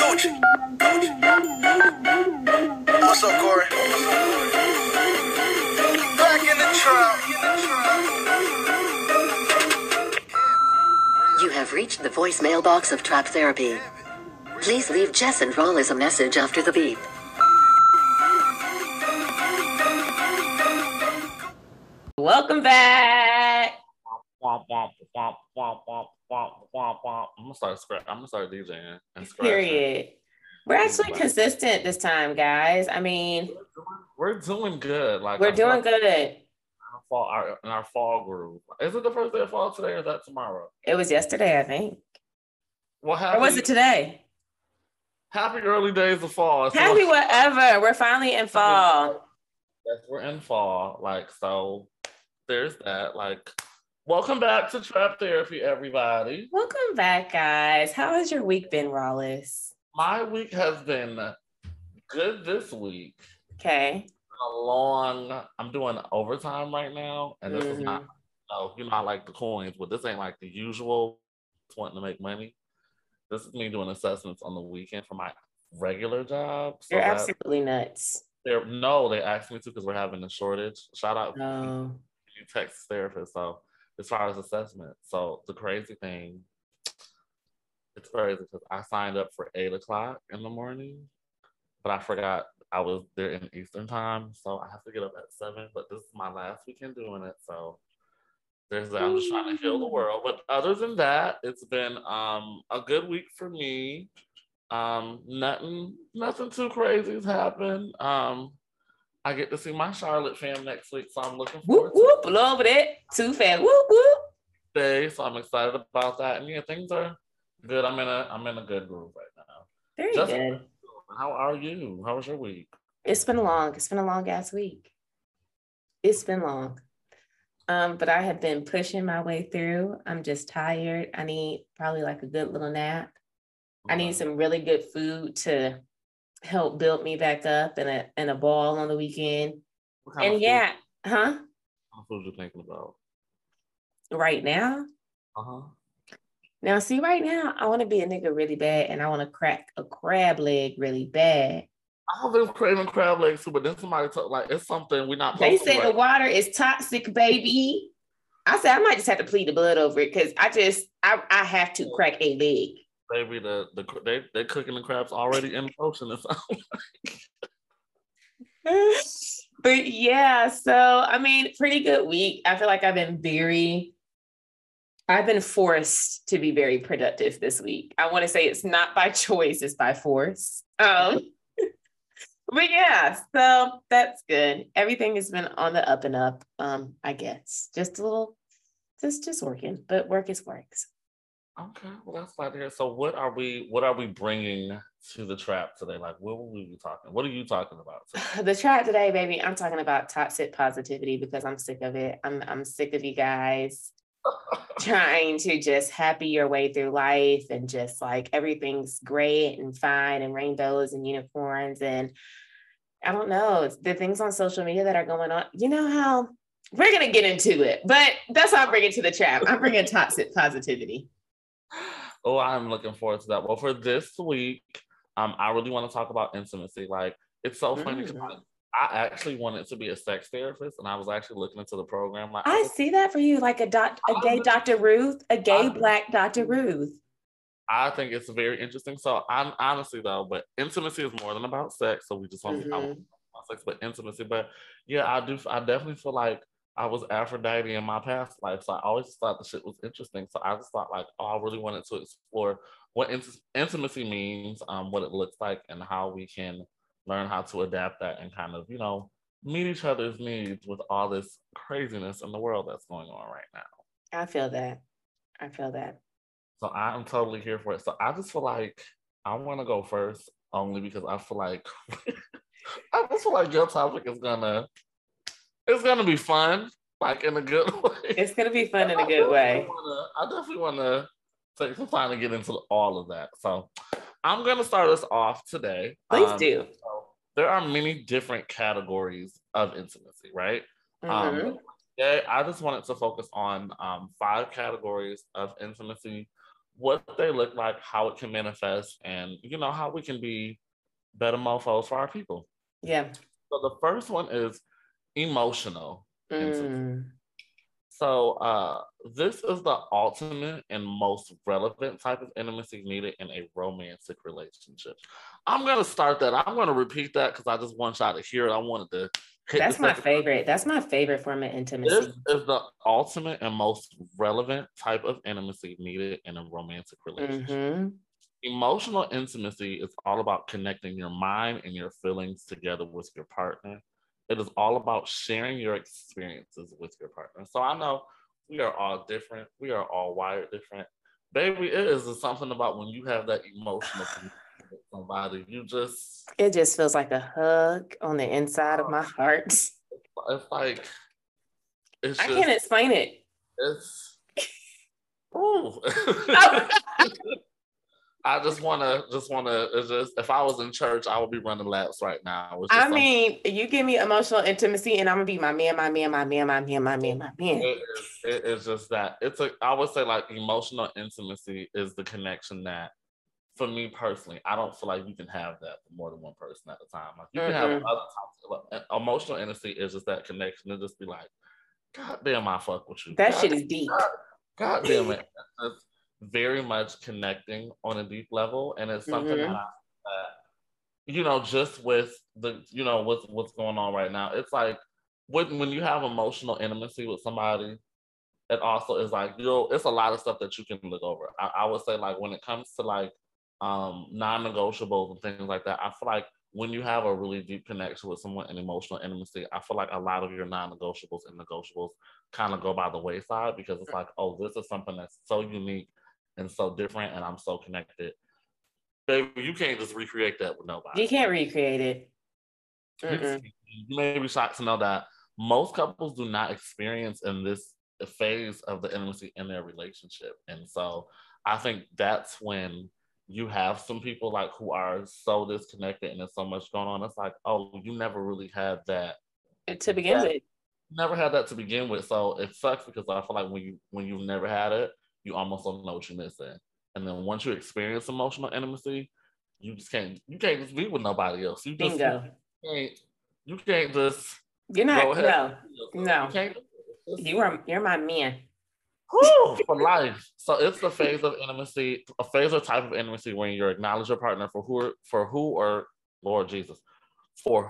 Gucci. What's up, Corey? Back in the trap. You have reached the voicemail box of Trap Therapy. Please leave Jess and Rollis a message after the beep. Welcome back. Gonna start scratch. I'm gonna start DJing and scratching. Period. We're actually consistent this time, guys. I mean, We're doing good. Like we're doing like good. our Fall, our, in our fall groove. Is it the first day of fall today, or is that tomorrow? It was yesterday, I think. Well, happy, Or was it today? happy early days of fall. It's Happy whatever. We're finally in fall. Yes, we're in fall. Like so, there's that. Like, welcome back to Trap Therapy, everybody. Welcome back, guys. How has your week been, Rollis? My week has been good this week. Okay. a long. I'm doing overtime right now, and this is not. Mm. No, you know, I like the coins, but this ain't like the usual. Wanting to make money. This is me doing assessments on the weekend for my regular job. So You're absolutely nuts. they're no, they asked me to because we're having a shortage. Shout out oh. No. you Texas therapist. So as far as assessment, so the crazy thing, it's crazy because I signed up for eight o'clock in the morning, but I forgot I was there in Eastern time, so I have to get up at seven. But this is my last weekend doing it, so there's that. I'm just trying to heal the world. But other than that, it's been um a good week for me. Um, nothing, nothing too crazy has happened. Um, I get to see my Charlotte fam next week, so I'm looking forward Whoop to whoop. Love it. Too fast. Whoop whoop. day, so I'm excited about that. And yeah, things are good. I'm in a I'm in a good groove right now. Very Just- good. How are you? How was your week? It's been long. It's been a long ass week. It's been long. Um, but I have been pushing my way through. I'm just tired. I need probably like a good little nap. I need some really good food to help build me back up and a and a ball on the weekend. And food- yeah, huh? what food you thinking about? Right now. Uh huh. Now, see, right now, I want to be a nigga really bad and I want to crack a crab leg really bad. I've been craving crab legs too, but then somebody told like it's something we're not. They said the water is toxic, baby. I said I might just have to plead the blood over it because I just I, I have to crack a leg. Baby, the the they they cooking the crabs already in the ocean. It's but yeah, so I mean, pretty good week. I feel like I've been very, I've been forced to be very productive this week. I want to say it's not by choice, it's by force. Um, but yeah, so that's good. Everything has been on the up and up. Um, I guess just a little, just just working, but work is work. So okay. Well, that's glad to hear. So, what are we? What are we bringing to the trap today? Like, what will we be talking? What are you talking about? Today? the trap today, baby. I'm talking about toxic positivity because I'm sick of it. I'm I'm sick of you guys trying to just happy your way through life and just like everything's great and fine and rainbows and unicorns and I don't know the things on social media that are going on. You know how we're gonna get into it, but that's how I'm bringing to the trap. I'm bringing toxic positivity. Oh, I'm looking forward to that. Well, for this week, um, I really want to talk about intimacy. Like, it's so funny. Mm. I actually wanted to be a sex therapist, and I was actually looking into the program. Like, I see that for you, like a doc, a gay Dr. Ruth, a gay I- black Dr. Ruth. I think it's very interesting. So, I'm honestly though, but intimacy is more than about sex. So we just want to Mhm. talk about sex, but intimacy. But yeah, I do. I definitely feel like I was Aphrodite in my past life, so I always thought the shit was interesting. So I just thought like, oh, I really wanted to explore what int- intimacy means, um, what it looks like, and how we can learn how to adapt that and kind of, you know, meet each other's needs with all this craziness in the world that's going on right now. I feel that. I feel that. So I'm totally here for it. So I just feel like I want to go first only because I feel like I just feel like your topic is gonna it's gonna be fun, like in a good way. It's gonna be fun in a good way. Wanna- I definitely want to take some time to get into all of that. So I'm gonna start us off today. Please Um, do. so there are many different categories of intimacy, right? Mhm. Um, today, I just wanted to focus on um, five categories of intimacy what they look like, how it can manifest, and you know how we can be better mofos for our people. Yeah. So the first one is emotional. Mm. So uh, this is the ultimate and most relevant type of intimacy needed in a romantic relationship. I'm gonna start that. I'm gonna repeat that because I just want y'all to hear it. I wanted to. hit That's my favorite. That's my favorite form of intimacy. This is the ultimate and most relevant type of intimacy needed in a romantic relationship. hmm Emotional intimacy is all about connecting your mind and your feelings together with your partner. It is all about sharing your experiences with your partner. So I know we are all different. We are all wired different. Baby, it is something about when you have that emotional connection with somebody. You just It just feels like a hug on the inside of oh. my heart. it's like it's I just, can't explain it. it's ooh. I just wanna just wanna just if I was in church, I would be running laps right now. I mean, you give me emotional intimacy, and I'm gonna be my man, my man, my man, my man, my man, my man. it is, it is just that it's a i would say like emotional intimacy is the connection that for me personally i don't feel like you can have that for more than one person at a time like you can have Mhm. other types of emotional intimacy is just that connection and just be like god damn i fuck with you That God, shit is deep. god damn it it's very much connecting on a deep level and it's something Mhm. that, I, that you know just with the you know what's what's going on right now it's like when when you have emotional intimacy with somebody it also is like you know it's a lot of stuff that you can look over I, I would say like when it comes to like um non-negotiables and things like that i feel like when you have a really deep connection with someone and emotional intimacy i feel like a lot of your non-negotiables and negotiables kind of go by the wayside because it's like oh this is something that's so unique and so different and i'm so connected baby you can't just recreate that with nobody You can't recreate it. you- Mm-mm. you may be shocked to know that most couples do not experience in this phase of the intimacy in their relationship. And so I think that's when you have some people like who are so disconnected and there's so much going on. It's like, oh, you never really had that. To begin Yeah. with, Never had that to begin with. So it sucks because I feel like when you when you've never had it, you almost don't know what you're missing. And then once you experience emotional intimacy, you just can't you can't just be with nobody else. You just bingo. you can't you can't just You're not. No, You no. can't. You are. You're my man. Whew, for life. So it's the phase of intimacy, a phase or type of intimacy when you acknowledge your partner for who, for who, or Lord Jesus, for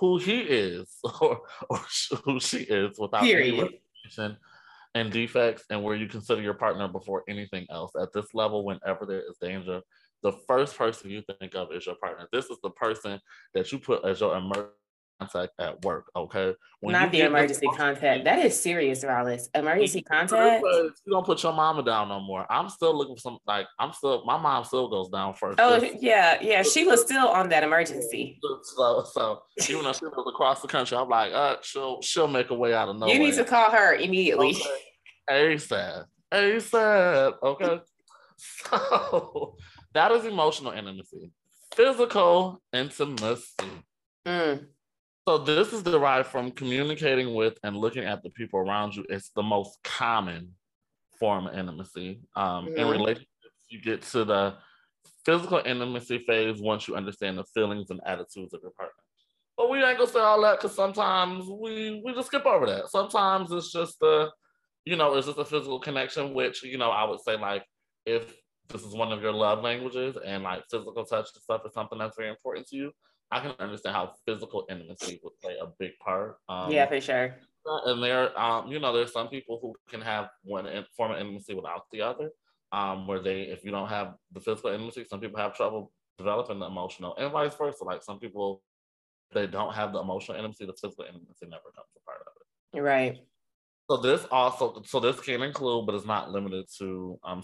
who he is or, or who she is, without any Period. reservation and defects, and where you consider your partner before anything else. At this level, whenever there is danger, the first person you think of is your partner. This is the person that you put as your emergency contact at work. Okay, When Not the emergency person- contact. That is serious, Raleigh. Emergency contact. You don't put your mama down no more. I'm still looking for some. Like I'm still. My mom still goes down first. Oh yeah, yeah. was still on that emergency. So, so even though she lives across the country, I'm like, uh, she'll she'll make a way out of nowhere. You need to call her immediately. Okay. ASAP. ASAP. Okay. So that is emotional intimacy. Physical intimacy. Mm, So this is derived from communicating with and looking at the people around you. It's the most common form of intimacy. Um, In Mhm. relationships, you get to the physical intimacy phase once you understand the feelings and attitudes of your partner. But we ain't gonna say all that because sometimes we we just skip over that. Sometimes it's just the, you know, it's just a physical connection, which you know I would say like if this is one of your love languages and like physical touch and stuff is something that's very important to you, I can understand how physical intimacy would play a big part. Um, yeah, for sure. and there, um, you know, there's some people who can have one form of intimacy without the other. Um, where they, if you don't have the physical intimacy, some people have trouble developing the emotional, and vice versa. Like some people, they don't have the emotional intimacy, the physical intimacy never comes a part of it. Right. So this also, so this can include, but it's not limited to um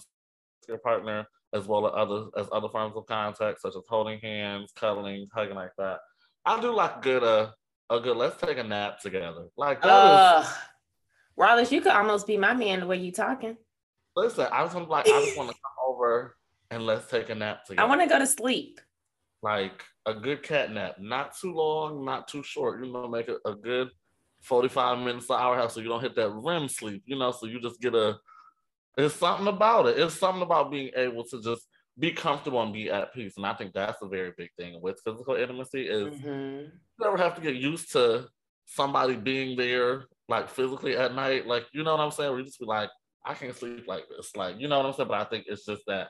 your partner as well as other as other forms of contact, such as holding hands, cuddling, hugging like that. I do like good uh a good let's take a nap together. Like uh, Ugh. Wallace, you could almost be my man the way you talking. listen, I just want like I just want to come over and let's take a nap together. I want to go to sleep. like a good cat nap, not too long, not too short. You know, make it a good 45 minutes to hour house so you don't hit that REM sleep, you know, so you just get a It's something about it. It's something about being able to just be comfortable and be at peace. And I think that's a very big thing with physical intimacy is Mhm. you never have to get used to somebody being there like physically at night. Like, you know what I'm saying? Where you just be like, I can't sleep like this. Like, you know what I'm saying? But I think it's just that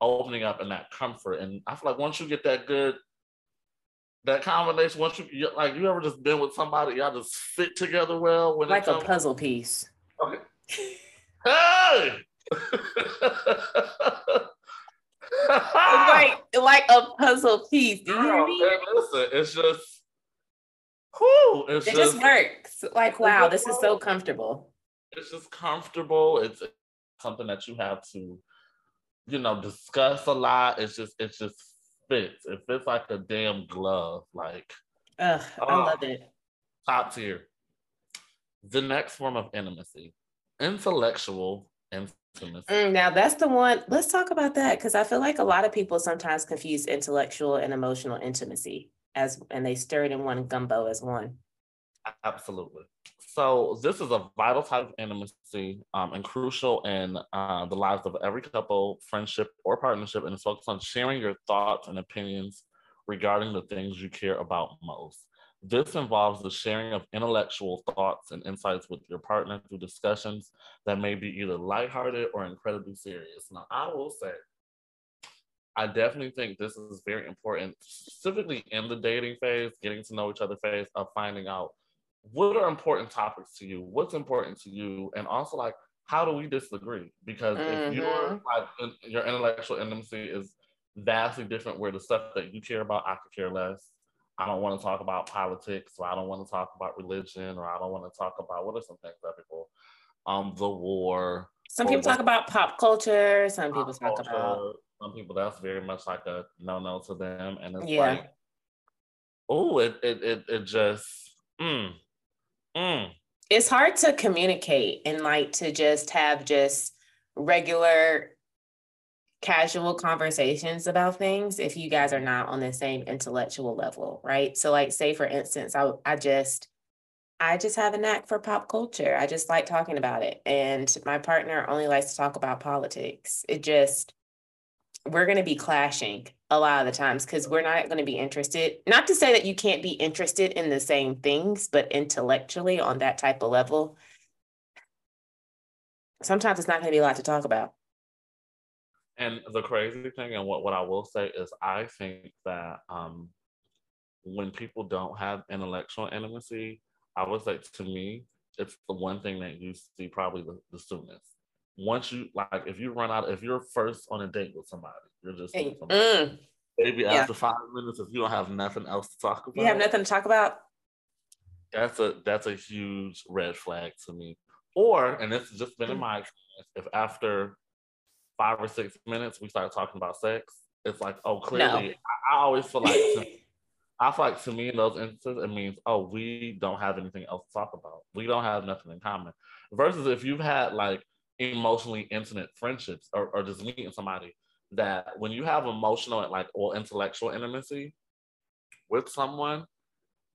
opening up and that comfort. And I feel like once you get that good, that combination, once you you- like you ever just been with somebody, y'all just fit together well when Like it a puzzle piece. Okay. Hey! like like a puzzle piece. Do you hear me? listen, it's just, whew, it's It just, just works. Like, wow, this is so comfortable. it's just comfortable. It's something that you have to, you know, discuss a lot. It's just, it just fits. It fits like a damn glove, like Ugh, I Oh. love it. top tier. The next form of intimacy, intellectual intimacy. Mm, now that's the one. Let's talk about that because I feel like a lot of people sometimes confuse intellectual and emotional intimacy as, and they stir it in one gumbo as one. Absolutely. So this is a vital type of intimacy um, and crucial in uh, the lives of every couple, friendship, or partnership, and it's focused on sharing your thoughts and opinions regarding the things you care about most. This involves the sharing of intellectual thoughts and insights with your partner through discussions that may be either lighthearted or incredibly serious. Now, I will say, I definitely think this is very important, specifically in the dating phase, getting to know each other phase of finding out what are important topics to you, what's important to you, and also like how do we disagree? Because if you're Mhm. like your intellectual intimacy is vastly different, where the stuff that you care about, I could care less. I don't want to talk about politics, or I don't want to talk about religion, or I don't want to talk about what are some things that people, um, the war, Some people talk about pop culture. Some people talk about some people that's very much like a no no to them, and it's Yeah. like, oh, it it it it just mm, mm. it's hard to communicate and like to just have just regular casual conversations about things if you guys are not on the same intellectual level right so like say for instance i i just i just have a knack for pop culture i just like talking about it and my partner only likes to talk about politics it just we're going to be clashing a lot of the times because we're not going to be interested. Not to say that you can't be interested in the same things, but intellectually on that type of level, sometimes it's not going to be a lot to talk about. And the crazy thing, and what, what I will say is, I think that um, when people don't have intellectual intimacy, I would say to me, it's the one thing that you see probably the, the soonest. Once you like, if you run out, if you're first on a date with somebody, you're just Hey, somebody, mm, maybe yeah. after five minutes, if you don't have nothing else to talk about, you have nothing to talk about? that's a that's a huge red flag to me. Or, and this has just been Mm. in my experience, if after five or six minutes we start talking about sex, it's like, oh, clearly, I, I always feel like, to, I feel like to me in those instances, it means, oh, we don't have anything else to talk about. We don't have nothing in common. Versus if you've had like emotionally intimate friendships or, or just meeting somebody that when you have emotional and like or intellectual intimacy with someone,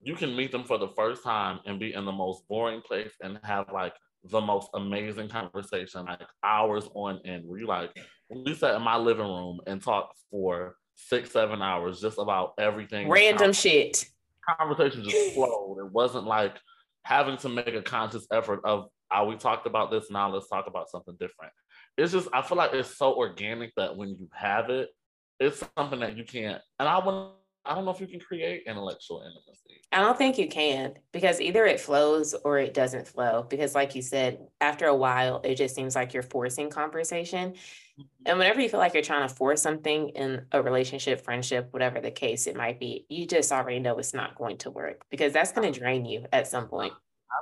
you can meet them for the first time and be in the most boring place and have like the most amazing conversation, like hours on end, you like, we sat in my living room and talked for six, seven hours just about everything. Random shit. Conversation just flowed. It wasn't like having to make a conscious effort of, oh, we talked about this, now let's talk about something different. It's just, I feel like it's so organic that when you have it, it's something that you can't, and I want, I don't know if you can create intellectual intimacy. I don't think you can because either it flows or it doesn't flow. Because, like you said, after a while, it just seems like you're forcing conversation. And whenever you feel like you're trying to force something in a relationship, friendship, whatever the case it might be, you just already know it's not going to work because that's going to drain you at some point.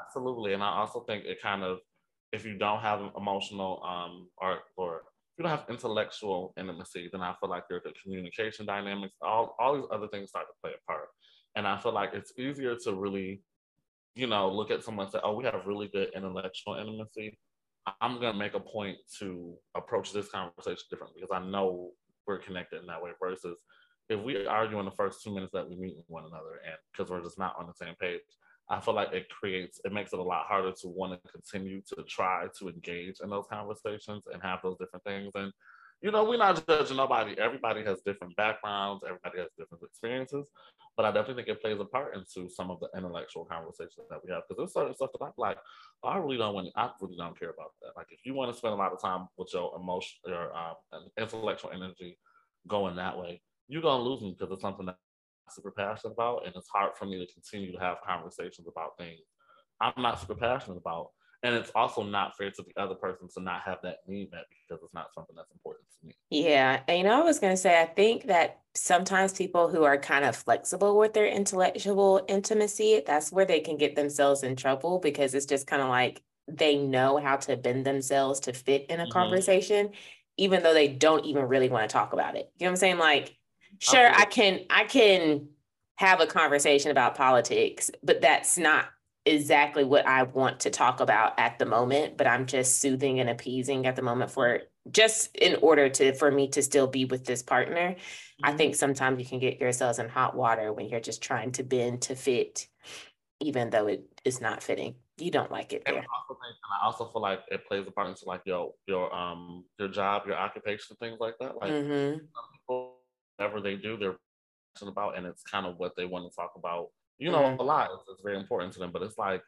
Absolutely, and I also think it kind of, if you don't have emotional um or or you don't have intellectual intimacy, then I feel like there's the communication dynamics, all all these other things start to play a part. And I feel like it's easier to really, you know, look at someone and say, "Oh, we have really good intellectual intimacy." I'm gonna make a point to approach this conversation differently because I know we're connected in that way. Versus if we argue in the first two minutes that we meet one another, and because we're just not on the same page, I feel like it creates, it makes it a lot harder to want to continue to try to engage in those conversations and have those different things. And, you know, we're not judging nobody. Everybody has different backgrounds, everybody has different experiences. But I definitely think it plays a part into some of the intellectual conversations that we have. Because there's certain stuff that I'm like, oh, I really don't want, I really don't care about that. Like, if you want to spend a lot of time with your emotion, your um, intellectual energy going that way, you're going to lose me because it's something that super passionate about, and it's hard for me to continue to have conversations about things I'm not super passionate about. And it's also not fair to the other person to not have that need met because it's not something that's important to me. Yeah. And you know, I was going to say, I think that sometimes people who are kind of flexible with their intellectual intimacy, that's where they can get themselves in trouble because it's just kind of like they know how to bend themselves to fit in a mm-hmm. conversation, even though they don't even really want to talk about it. You know what I'm saying? Like, sure i can i can have a conversation about politics but that's not exactly what i want to talk about at the moment but i'm just soothing and appeasing at the moment for just in order to for me to still be with this partner mm-hmm. i think sometimes you can get yourselves in hot water when you're just trying to bend to fit even though it is not fitting you don't like it there. And I, also think, and I also feel like it plays a part into like your your um your job, your occupation, things like that. Like mm-hmm. Some people whatever they do, they're passionate about, and it's kind of what they want to talk about. You know, mm-hmm. a lot. It's, it's, very important to them, but it's like,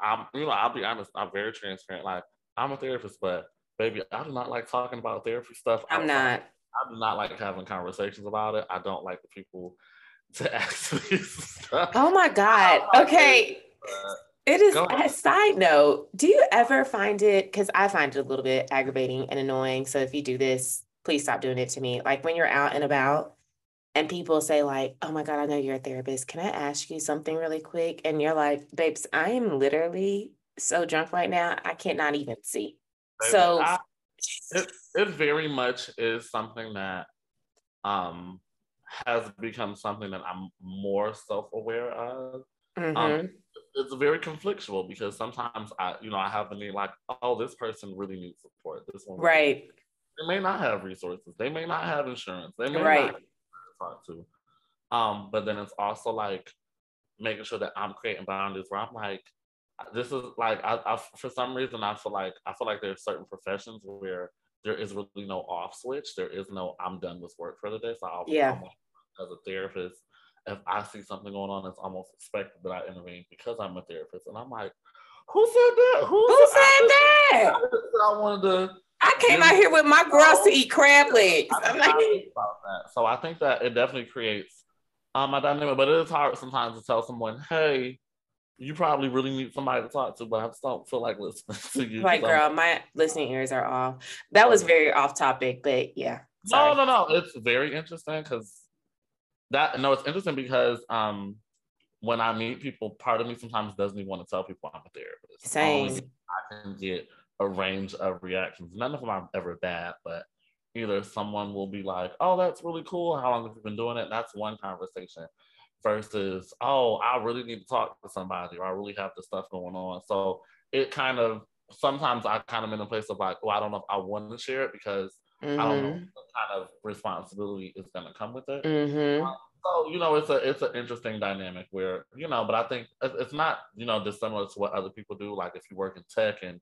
I'm, you know, I'll be honest. I'm very transparent. Like, I'm a therapist, but baby, I do not like talking about therapy stuff. I'm not. I do not like having conversations about it. I don't like the people to ask me stuff. Oh my god. Okay. It is a side note. Do you ever find it? Because I find it a little bit aggravating and annoying. So if you do this, please stop doing it to me. Like when you're out and about and people say like, "Oh my god, I know you're a therapist. Can I ask you something really quick?" And you're like, "Babes, I am literally so drunk right now. I cannot even see." So I, it, it very much is something that um has become something that I'm more self-aware of. Um, mm-hmm. Um, it's very conflictual because sometimes I, you know, I have a need like, oh, this person really needs support. This one, right? They may not have resources. They may not have insurance. They may right. not talk to. Um, but then it's also like making sure that I'm creating boundaries where I'm like, this is like I, I for some reason I feel like I feel like there's certain professions where there is really no off switch. There is no I'm done with work for the day. So I'll yeah. as a therapist, if I see something going on, it's almost expected that I intervene because I'm a therapist. And I'm like, who said that? Who, who said, said that? I wanted to I came out here with my girls to eat crab legs. I'm like, about that. So I think that it definitely creates um a dynamic, but it is hard sometimes to tell someone, hey, you probably really need somebody to talk to, but I just don't feel like listening to you. Like, so. girl, my listening ears are off. That was very off topic, but yeah. Sorry. No, no, no. It's very interesting because that no, it's interesting because um when I meet people, part of me sometimes doesn't even want to tell people I'm a therapist. Same. I can get a range of reactions. None of them are ever bad, but either someone will be like, "Oh, that's really cool. How long have you been doing it?" That's one conversation. Versus, "Oh, I really need to talk to somebody, or I really have this stuff going on." So it kind of sometimes I kind of in a place of like, "Well, I don't know if I want to share it because mm-hmm. I don't know mm-hmm. what kind of responsibility is going to come with it." Mm-hmm. so you know, it's a it's an interesting dynamic where you know, but I think it's not you know dissimilar to what other people do. Like if you work in tech and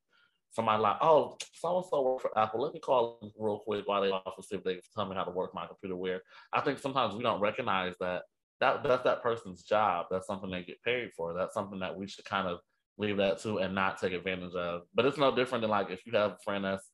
somebody like, oh, so and so work for Apple. Let me call them real quick while they off and see if they tell me how to work my computer. Where I think sometimes we don't recognize that that that's that person's job. That's something they get paid for. That's something that we should kind of leave that to and not take advantage of. But it's no different than like if you have a friend that's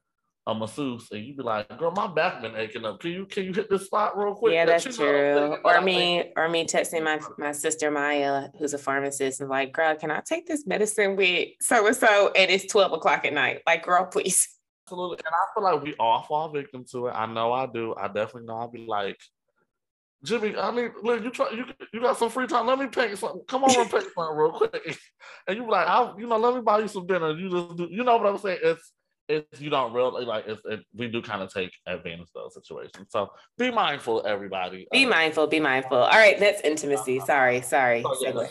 a masseuse and you be like, girl, my back been aching up. Can you can you hit this spot real quick? Yeah, that's true. Or me, or me texting my my sister Maya, who's a pharmacist, and like, girl, can I take this medicine with so and so? And it's 12 o'clock at night. Like, girl, please. Absolutely. And I feel like we all fall victim to it. I know I do. I definitely know I'll be like, Jimmy, I mean, look, you try, you you got some free time. Let me paint something. Come on and paint something real quick. And you be like, I, you know, let me buy you some dinner. You just do, you know what I'm saying? It's if you don't really like if, it, we do kind of take advantage of those situations so be mindful everybody be uh, mindful be mindful all right that's intimacy sorry sorry oh,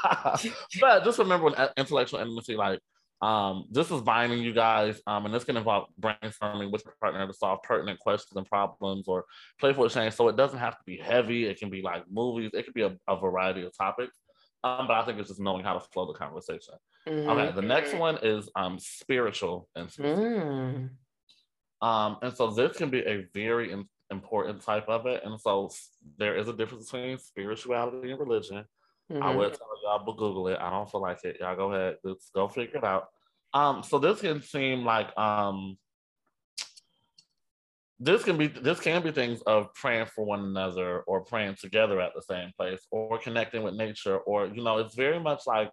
but just remember when uh, intellectual intimacy like um, this is binding you guys, um, and this can involve brainstorming with your partner to solve pertinent questions and problems or playful exchange. So it doesn't have to be heavy. It can be like movies. It could be a, a variety of topics. Um, but I think it's just knowing how to flow the conversation. Mhm. Okay, the next one is um spiritual intimacy. Mm. Um, and so this can be a very im- important type of it. And so there is a difference between spirituality and religion. I Mhm. would tell y'all, but Google it. I don't feel like it. Y'all go ahead, let's go figure it out. Um, so this can seem like um this can be this can be things of praying for one another or praying together at the same place or connecting with nature or you know it's very much like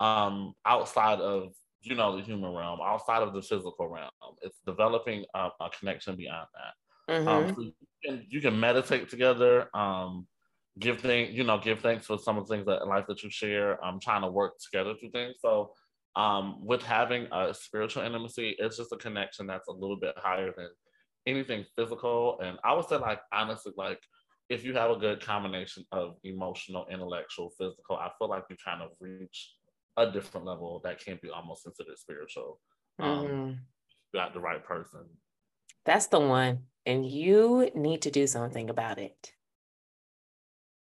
um outside of you know the human realm outside of the physical realm it's developing a, a connection beyond that Mhm. um, so you can you can meditate together. Um, give thank you know give thanks for some of the things that in life that you share. I'm trying to work together through things. So um, with having a spiritual intimacy, it's just a connection that's a little bit higher than anything physical. And I would say like honestly, like if you have a good combination of emotional, intellectual, physical, I feel like you kind of reach a different level that can be almost considered spiritual. Um, Mhm. you got the right person. That's the one. And you need to do something about it.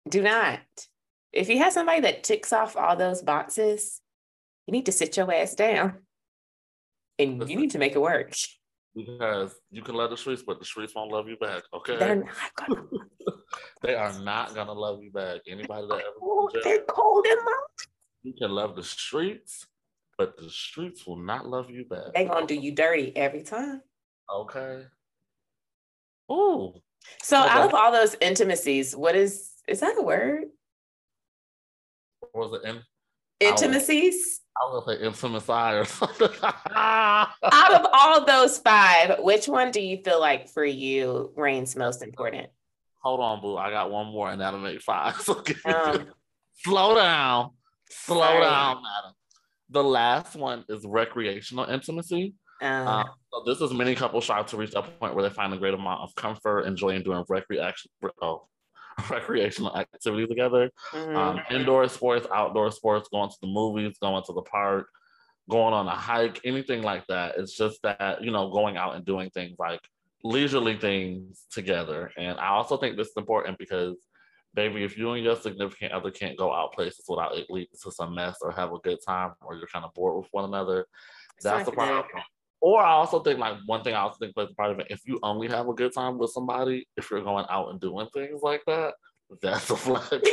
Do not. If you have somebody that ticks off all those boxes, you need to sit your ass down and you need to make it work. Because you can love the streets, but the streets won't love you back. Okay. They're not gonna. they are not gonna love you back. Anybody that ever Oh, they're cold in mouth. you can love the streets, but the streets will not love you back. They're gonna do you dirty every time. Okay. Ooh. So Okay. out of all those intimacies, what is is that a word? What was it in? Intimacies? I was gonna say intimacy or something. out of all those five, which one do you feel like for you reigns most important? Hold on, boo. I got one more and that'll make five. So Um, slow down. Slow Sorry. down, madam. The last one is recreational intimacy. um, Um, so this is many couples strive to reach that point where they find a great amount of comfort and joy in doing recreation, oh, recreational activity together. mhm. Um, indoor sports, outdoor sports, going to the movies, going to the park, going on a hike, anything like that. It's just that, you know, going out and doing things like leisurely things together. And I also think this is important because, baby, if you and your significant other can't go out places without it leading to some mess or have a good time or you're kind of bored with one another, It's that's the good. Or I also think like one thing I also think plays a part of it. If you only have a good time with somebody, if you're going out and doing things like that, that's a flag.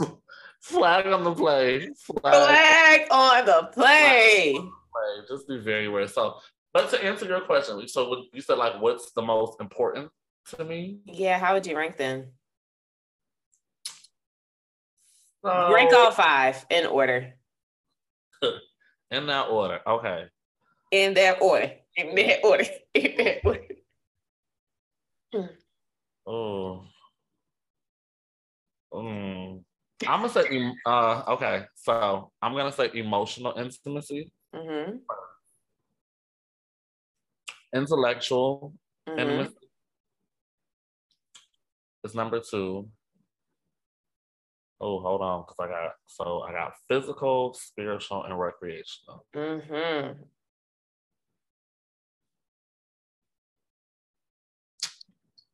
flag on the play. Flag, Flag on the play. on the play. Just be very aware. So, but to answer your question, so you said like, what's the most important to me? Yeah, how would you rank them? So, Rank all five in order. in that order. Okay. In that order. In that order. In that order. Oh. Mm. I'm gonna say uh okay, so I'm gonna say emotional intimacy, mm-hmm. intellectual mhm. intimacy is number two. Oh, hold on, because I got so I got physical, spiritual, and recreational. Mhm.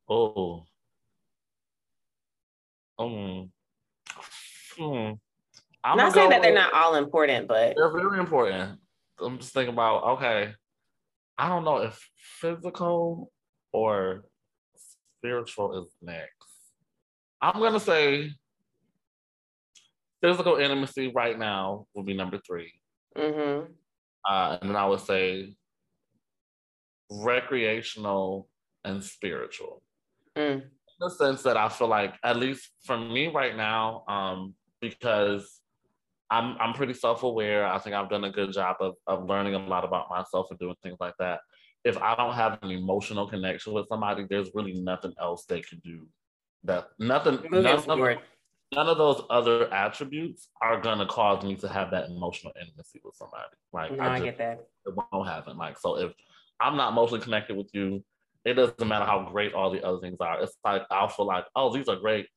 Oh. Um. Hmm. I'm not saying that they're not all important, but They're very important. I'm just thinking about okay. I don't know if physical or spiritual is next. I'm gonna say physical intimacy right now will be number three. mhm. Uh, and then I would say recreational and spiritual. Mm. In the sense that I feel like, at least for me right now, um, because I'm I'm pretty self-aware. I think I've done a good job of, of learning a lot about myself and doing things like that. If I don't have an emotional connection with somebody, there's really nothing else they can do. That nothing none of, none of those other attributes are gonna cause me to have that emotional intimacy with somebody. Like No, I I just get that. it won't happen. Like, so if I'm not emotionally connected with you, it doesn't matter how great all the other things are. It's like I'll feel like, oh, these are great.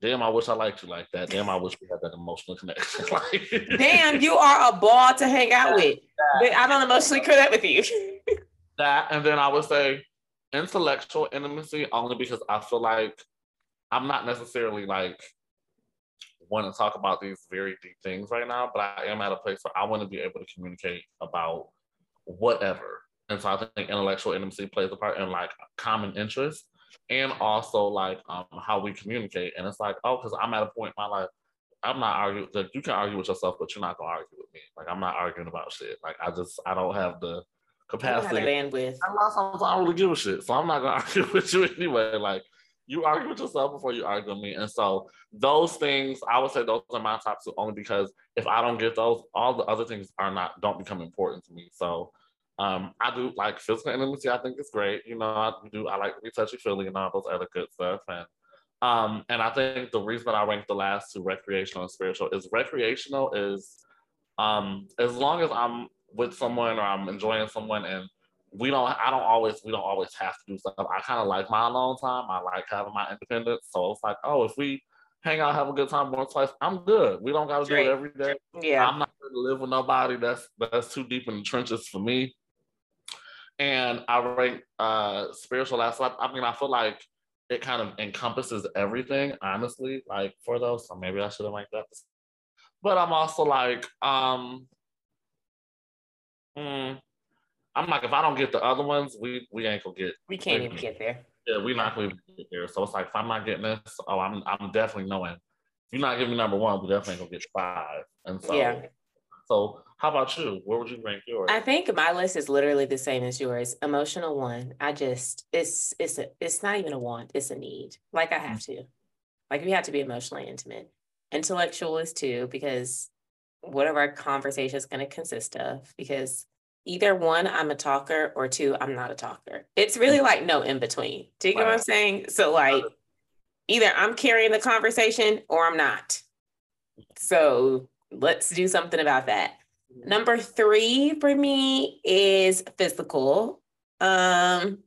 Damn, I wish I liked you like that. Damn, I wish we had that emotional connection. like, Damn, you are a ball to hang out with. I don't emotionally connect with you. that, and then I would say intellectual intimacy only because I feel like I'm not necessarily like want to talk about these very deep things right now, but I am at a place where I want to be able to communicate about whatever. And so I think intellectual intimacy plays a part in like common interest and also like um, how we communicate. And it's like, oh, because I'm at a point in my life, I'm not arguing that you can argue with yourself, but you're not gonna argue with me. Like I'm not arguing about shit. Like I just I don't have the capacity. Have the bandwidth. Lot of I don't really give a shit. So I'm not gonna argue with you anyway. Like you argue with yourself before you argue with me. And so those things, I would say those are my top two only because if I don't get those, all the other things are not don't become important to me. So um, I do like physical intimacy, I think it's great. You know, I do I like to be touchy feely and all those other good stuff. And um, and I think the reason that I rank the last two recreational and spiritual is recreational is um as long as I'm with someone or I'm enjoying someone and we don't I don't always we don't always have to do stuff. I kind of like my alone time. I like having my independence. So it's like, oh, if we hang out, have a good time once, twice, I'm good. We don't gotta do it every day. Yeah. I'm not gonna live with nobody that's that's too deep in the trenches for me. And I rank uh spiritual last. I, I mean, I feel like it kind of encompasses everything, honestly, like for those. So maybe I should have ranked that. But I'm also like, um, mm, I'm like, if I don't get the other ones, we we ain't gonna get. We can't even get there. Yeah, we're not gonna get there. So it's like, if I'm not getting this, oh, I'm I'm definitely knowing. If you're not giving me number one, we definitely gonna get five. And so, Yeah. So how about you? Where would you rank yours? I think my list is literally the same as yours. Emotional one. I just it's it's a it's not even a want, it's a need. Like I have mm. to. Like we have to be emotionally intimate. Intellectual is two, because what are our conversations going to consist of? Because either one, I'm a talker, or two, I'm not a talker. It's really mm. like no in between. Do you get what I'm saying? So like either I'm carrying the conversation or I'm not. So let's do something about that. Number three for me is physical. Um,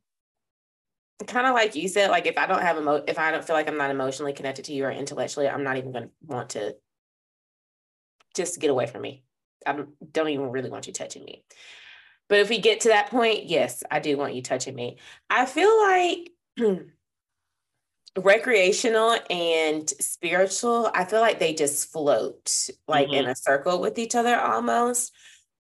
kind of like you said, like if I don't have emo, if I don't feel like I'm not emotionally connected to you or intellectually, I'm not even going to want to just get away from me. I don't- don't even really want you touching me. But if we get to that point, yes, I do want you touching me. I feel like recreational and spiritual, I feel like they just float like in mm-hmm. a circle with each other almost.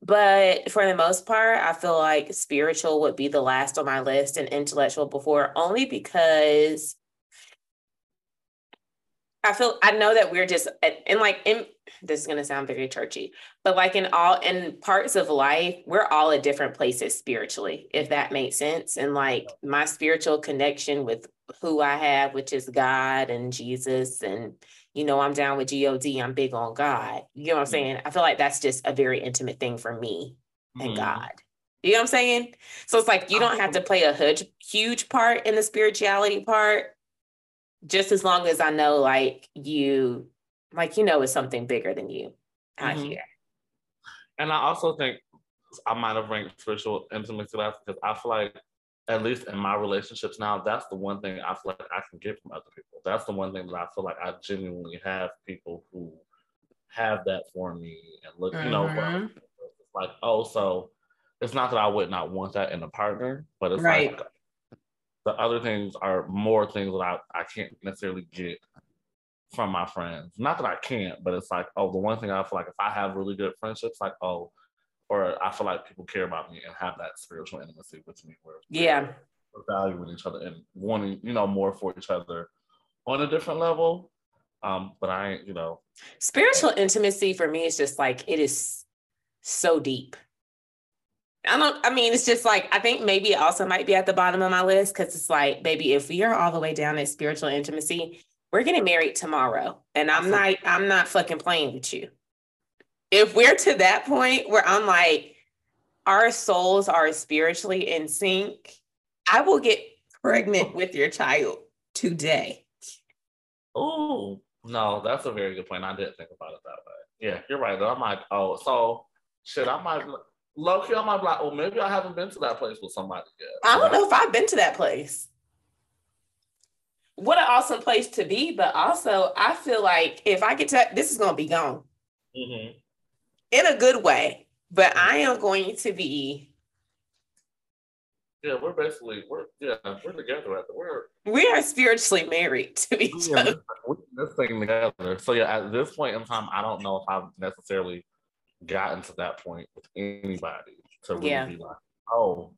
But for the most part, I feel like spiritual would be the last on my list and intellectual before, only because I feel I know that we're just and like in this is gonna sound very churchy, but like in all in parts of life, we're all at different places spiritually, if that makes sense. And like my spiritual connection with who I have, which is God and Jesus, and you know, I'm down with God, I'm big on God. You know what I'm saying? I feel like that's just a very intimate thing for me and Mhm. God. You know what I'm saying? So it's like you don't have to play a huge, huge part in the spirituality part, just as long as I know, like you, like you know, it's something bigger than you out Mhm. here. And I also think I might have ranked spiritual intimacy last because I feel like, at least in my relationships now, that's the one thing I feel like I can get from other people. That's the one thing that I feel like I genuinely have people who have that for me and look, you know, Mhm. it's like, oh, so it's not that I would not want that in a partner, but it's Right. like the other things are more things that I, I can't necessarily get from my friends. Not that I can't, but it's like, oh, the one thing I feel like if I have really good friendships, like, oh, or I feel like people care about me and have that spiritual intimacy with me where Yeah. we're valuing each other and wanting, you know, more for each other on a different level. Um, but I you know, Spiritual intimacy for me is just like it is so deep. I don't, I mean, it's just like, I think maybe it also might be at the bottom of my list because it's like, baby, if we are all the way down at spiritual intimacy, we're getting married tomorrow. And I'm not, I'm not fucking playing with you. If we're to that point where I'm like, our souls are spiritually in sync, I will get pregnant with your child today. oh, no, that's a very good point. I didn't think about it that way. Yeah, you're right. I'm like, oh, so shit, I might, low key, I might be like, oh, maybe I haven't been to that place with somebody yet. I don't know if I've been to that place. What an awesome place to be, but also I feel like if I get to this is gonna be gone Mhm. In a good way, but mm-hmm. I am going to be. Yeah, we're basically we're yeah we're together at the we're We are spiritually married to each yeah, other. we're this thing together. So yeah, at this point in time, I don't know if I've necessarily gotten to that point with anybody to really Yeah. be like, oh,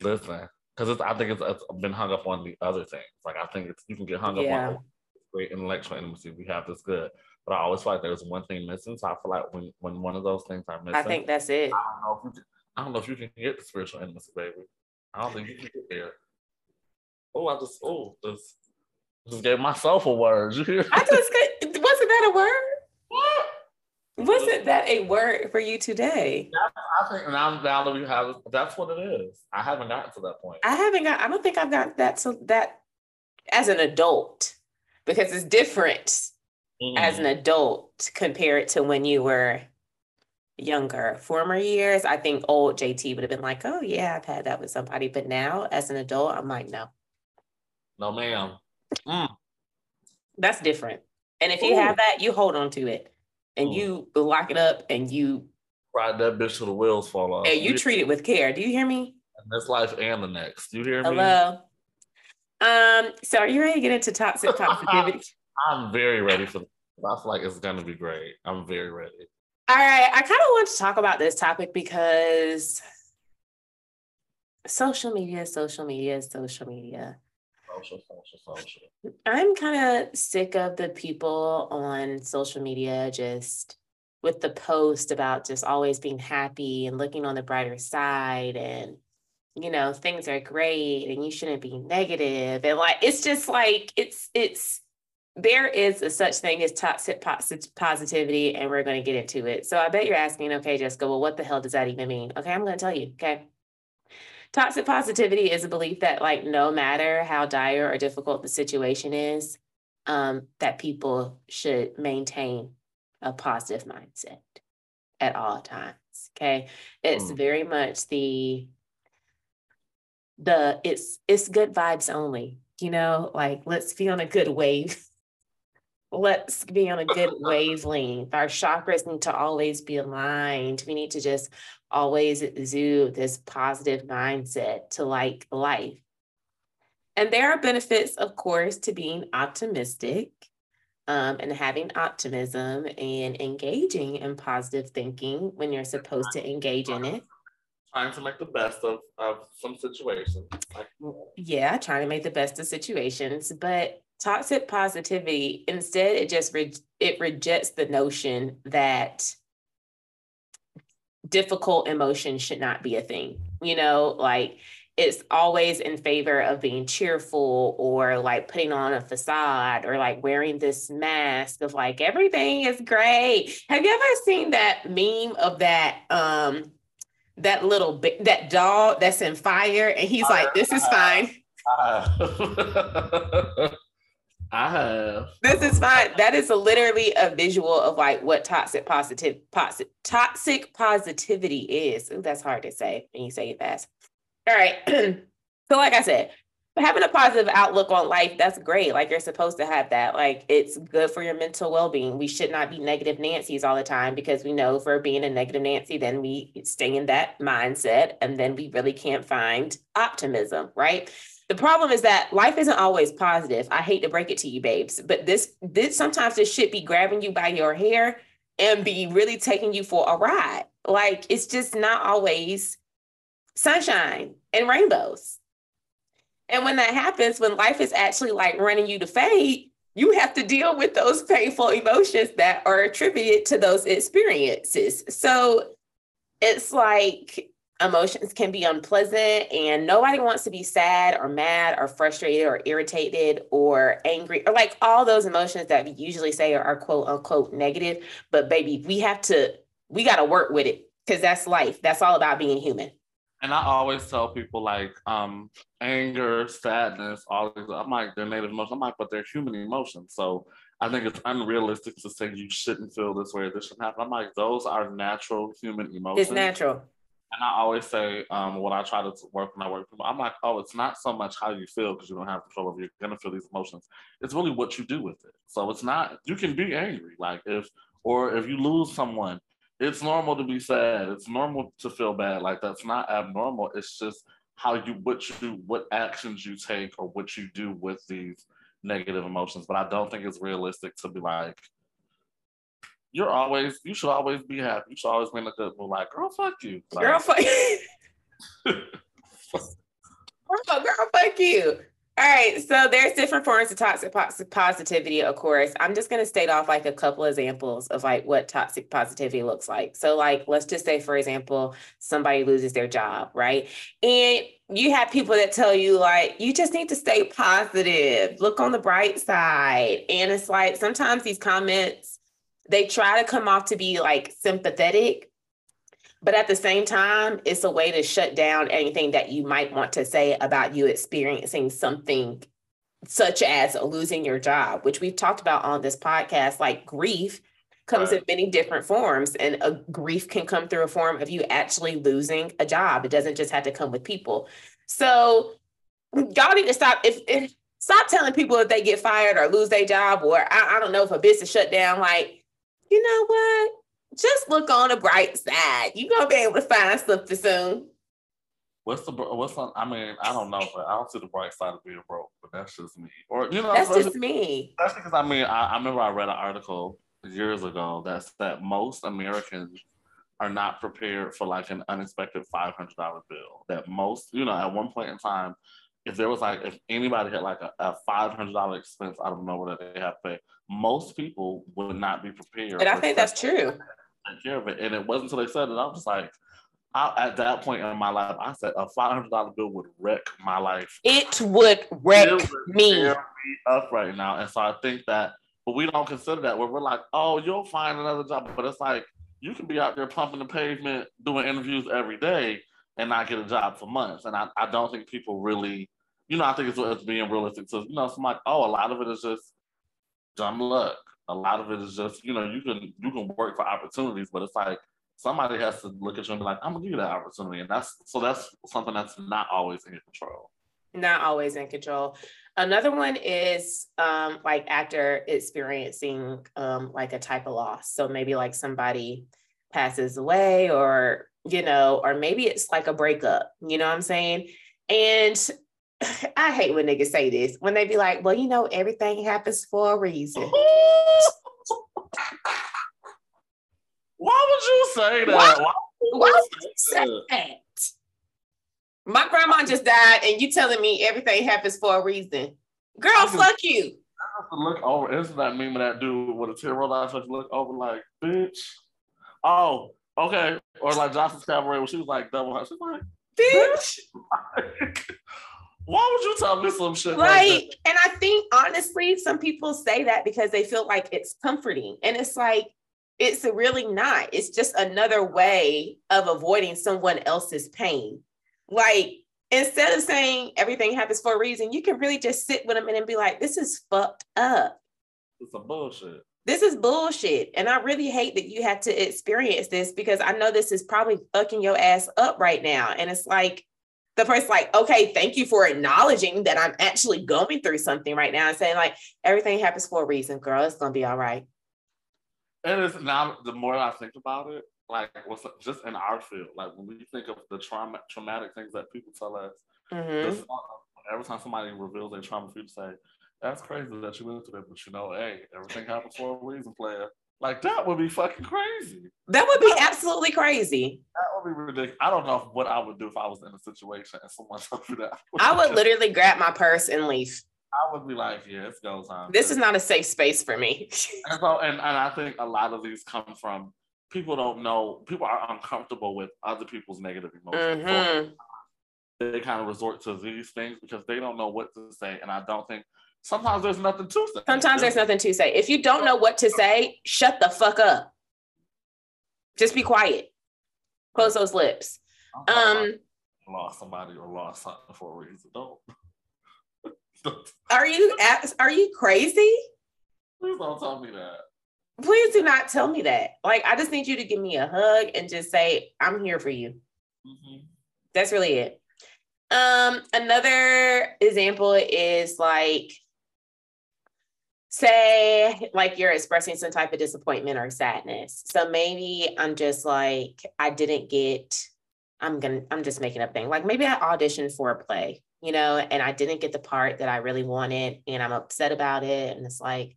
listen, because I think it's, it's been hung up on the other things. Like I think it's you can get hung Yeah. up on great intellectual intimacy. We have this good, but I always feel like there's one thing missing. So I feel like when when one of those things are missing, I think that's it. I don't know if you can, I don't know if you can get the spiritual intimacy, baby. I don't think you can get there. Oh, I just oh just just gave myself a word. You hear? I just wasn't that a word? What? Wasn't that a word for you today? I think now, now that we have that's what it is. I haven't gotten to that point. I haven't got. I don't think I've got that So that as an adult because it's different as an Mm. adult compared to when you were younger. Former years, I think old JT would have been like, "Oh yeah, I've had that with somebody," but now as an adult, I'm like, "No, no, ma'am. Mm. that's different." And if you Ooh. have that, you hold on to it and Mm. you lock it up and you Ride that bitch till the wheels fall off. and you treat it with care. Do you hear me? in this life and the next. Do you hear me? Hello. Um. So, are you ready to get into toxic positivity? I'm very ready for. this. I feel like it's gonna be great. I'm very ready. All right, I kind of want to talk about this topic because social media, social media, social media. Social, social, social. I'm kind of sick of the people on social media just with the post about just always being happy and looking on the brighter side and you know things are great and you shouldn't be negative and like it's just like it's it's there is a such thing as toxic positivity and we're going to get into it. So i bet you're asking okay jessica well what the hell does that even mean? Okay i'm going to tell you okay? Toxic positivity is a belief that like no matter how dire or difficult the situation is um, that people should maintain a positive mindset at all times okay? It's Mm. very much the the it's it's good vibes only you know? Like let's be on a good wave let's be on a good wavelength. Our chakras need to always be aligned. We need to just always exude this positive mindset to like life. And there are benefits of course to being optimistic um, and having optimism and engaging in positive thinking when you're supposed to engage in it. Trying to make the best of, of some situations. Yeah, trying to make the best of situations, but toxic positivity instead it just re- it rejects the notion that difficult emotions should not be a thing. You know, like it's always in favor of being cheerful or like putting on a facade or like wearing this mask of like everything is great. Have you ever seen that meme of that um that little that dog that's in fire and he's like this is fine. I have. This is um, fine. That is a, literally a visual of like what toxic positive posi- toxic positivity is. Ooh, that's hard to say when you say it fast. All right. so like I said, having a positive outlook on life, that's great. Like you're supposed to have that. Like it's good for your mental well-being. We should not be negative Nancy's all the time because we know for being a negative Nancy, then we stay in that mindset and then we really can't find optimism, right? The problem is that life isn't always positive. I hate to break it to you, babes, but this this sometimes this shit be grabbing you by your hair and be really taking you for a ride. Like it's just not always sunshine and rainbows. And when that happens, when life is actually like running you to fade, you have to deal with those painful emotions that are attributed to those experiences. So it's like emotions can be unpleasant and nobody wants to be sad or mad or frustrated or irritated or angry or like all those emotions that we usually say are, are quote unquote negative but baby we have to we got to work with it because that's life that's all about being human And I always tell people like um anger, sadness, all these I'm like they're native emotions. I'm like, but they're human emotions. So I think it's unrealistic to say you shouldn't feel this way or this shouldn't happen. I'm like, those are natural human emotions. it's natural And I always say, um, when I try to work when I work people, I'm like, oh, it's not so much how you feel because you don't have control over. You're gonna feel these emotions. It's really what you do with it. So it's not. You can be angry, like if or if you lose someone, it's normal to be sad. It's normal to feel bad. Like that's not abnormal. It's just how you what you what actions you take or what you do with these negative emotions, but I don't think it's realistic to be like, you're always, you should always be happy. You should always be in a good mood. Like, girl, fuck you. Like, Girl, fuck. girl, girl, fuck you. All right, so there's different forms of toxic pos- positivity, of course. I'm just going to state off like a couple examples of like what toxic positivity looks like. So, like, let's just say, for example, somebody loses their job, right? And you have people that tell you, like, you just need to stay positive, look on the bright side. And it's like sometimes these comments, they try to come off to be like sympathetic, but at the same time, it's a way to shut down anything that you might want to say about you experiencing something such as losing your job, which we've talked about on this podcast. Like grief comes Right. in many different forms, and a grief can come through a form of you actually losing a job. It doesn't just have to come with people. So y'all need to stop if, if stop telling people if they get fired or lose their job, or I, I don't know if a business shut down. Like, you know what? Just look on the bright side. You're gonna be able to find something soon. What's the what's on? I mean, I don't know, but I don't see the bright side of being broke. But that's just me. Or you know, That's just me. That's because I mean, I, I remember I read an article years ago that's that most Americans are not prepared for like an unexpected five hundred dollar bill. That most, you know, at one point in time, if there was like if anybody had like a, a five hundred dollar expense out of nowhere that they have to pay, most people would not be prepared. And I think that's true. take care of it. And it wasn't until they said it, I was like, I, at that point in my life, I said a five hundred dollar bill would wreck my life. It would wreck It would me. me up right now. And so I think that, but we don't consider that where we're like, oh, you'll find another job. But it's like you can be out there pumping the pavement, doing interviews every day, and not get a job for months. And I, I don't think people really, you know, I think it's, it's being realistic. So you know, it's like, oh, a lot of it is just dumb luck. A lot of it is just, you know, you can you can work for opportunities, but it's like somebody has to look at you and be like, I'm gonna give you that opportunity. And that's so that's something that's not always in control. Not always in control. Another one is um, like after experiencing um, like a type of loss. So maybe like somebody passes away, or you know, or maybe it's like a breakup. You know what I'm saying? And I hate when niggas say this when they be like, "Well, you know, everything happens for a reason." Why would you say that? Why- Why Why would you say that? My grandma just died, and you telling me everything happens for a reason. Girl, I just- fuck you. have to look over? Isn't that meme of that dude with a tear roll you look over like, bitch. Oh, okay. Or like Johnson's Cabaret when she was like double. She's like, Bitch. why would you tell me some shit like, Like, and I think honestly, some people say that because they feel like it's comforting. And it's like, it's really not. It's just another way of avoiding someone else's pain. Like, instead of saying everything happens for a reason, you can really just sit with them and be like, this is fucked up. It's a bullshit. This is bullshit. And I really hate that you had to experience this because I know this is probably fucking your ass up right now. And it's like, the person's like, okay, thank you for acknowledging that I'm actually going through something right now and saying, like, everything happens for a reason, girl. It's gonna be all right. And it's now the more I think about it, like what's just in our field, like when we think of the trauma traumatic things that people tell us, Mhm. this- every time somebody reveals their trauma, people say, That's crazy that you went through that, but you know, hey, everything happens for a reason, player. Like that would be fucking crazy. That would be absolutely crazy. That would be ridiculous. I don't know what I would do if I was in a situation and someone told me that. I would literally grab my purse and leave. I would be like, yeah, it goes on. This is not a safe space for me. And so, and, and I think a lot of these come from people don't know. People are uncomfortable with other people's negative emotions. Mhm. they kind of resort to these things because they don't know what to say. And I don't think sometimes there's nothing to say. Sometimes there's nothing to say. If you don't know what to say, shut the fuck up. Just be quiet. Close those lips. Um, lost somebody or lost something for a reason. Don't. are you are you crazy? please don't tell me that. Please do not tell me that. Like, I just need you to give me a hug and just say, I'm here for you. Mhm. That's really it. Um, another example is like, say, like you're expressing some type of disappointment or sadness. So maybe I'm just like, I didn't get, I'm gonna, I'm just making up thing. Like maybe I auditioned for a play, you know, and I didn't get the part that I really wanted and I'm upset about it. And it's like,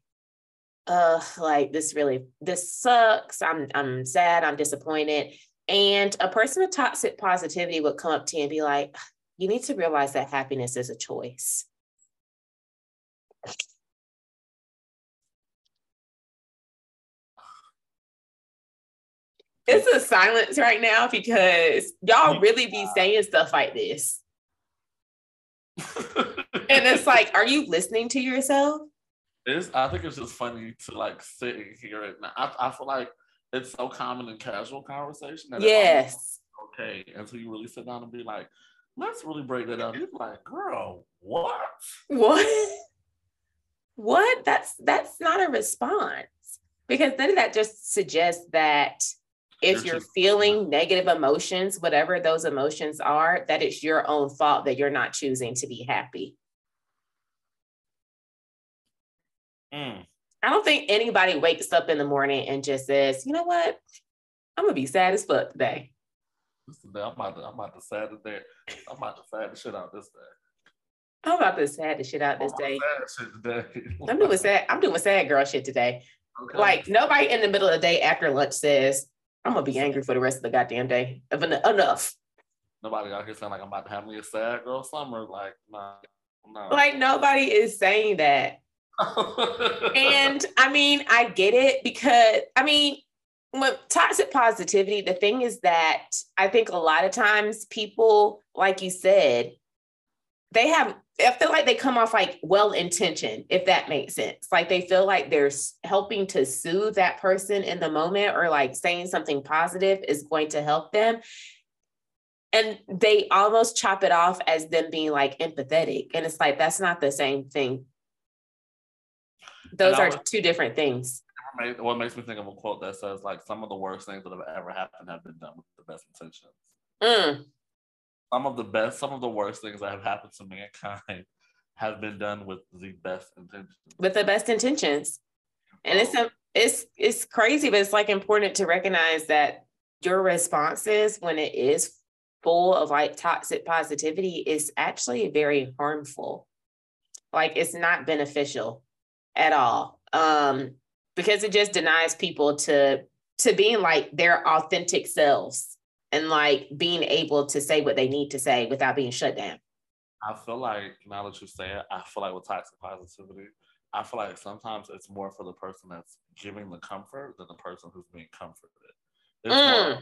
uh, like this really, this sucks. I'm, I'm sad. I'm disappointed. And a person with toxic positivity would come up to you and be like, you need to realize that happiness is a choice. It's a silence right now because y'all really be saying stuff like this. and it's like, are you listening to yourself? It's, I think it's just funny to like sit and hear it. Now, I, I feel like it's so common in casual conversation that yes, okay, until you really sit down and be like, let's really break that up. You're like, girl, what? What? What? That's that's not a response because then that just suggests that if you're, feeling negative emotions, whatever those emotions are, that it's your own fault that you're not choosing to be happy. Mm. I don't think anybody wakes up in the morning and just says, you know what? I'm gonna be sad as fuck today. I'm about to, I'm about to sad today. I'm about to sad the shit out this day. I'm about to sad the shit out this day. I'm doing sad. I'm doing sad girl shit today. Okay. Like nobody in the middle of the day after lunch says, I'm gonna be angry for the rest of the goddamn day. Enough. Nobody out here saying like I'm about to have me a sad girl summer. Like, no, no. Like nobody is saying that. and I mean, I get it because I mean, with toxic positivity, the thing is that I think a lot of times people, like you said, they have I feel like they come off like well intentioned, if that makes sense. Like they feel like they're helping to soothe that person in the moment or like saying something positive is going to help them. And they almost chop it off as them being like empathetic. And it's like, that's not the same thing. Those are two different things. What makes me think of a quote that says, like, some of the worst things that have ever happened have been done with the best intentions. Mm some of the best, some of the worst things that have happened to mankind have been done with the best intentions. With the best intentions. And it's a, it's it's crazy, but it's like important to recognize that your responses when it is full of like toxic positivity is actually very harmful. Like it's not beneficial at all. Um, because it just denies people to to being like their authentic selves and like being able to say what they need to say without being shut down. I feel like now that you say it, I feel like with toxic positivity, I feel like sometimes it's more for the person that's giving the comfort than the person who's being comforted. It's mm. more,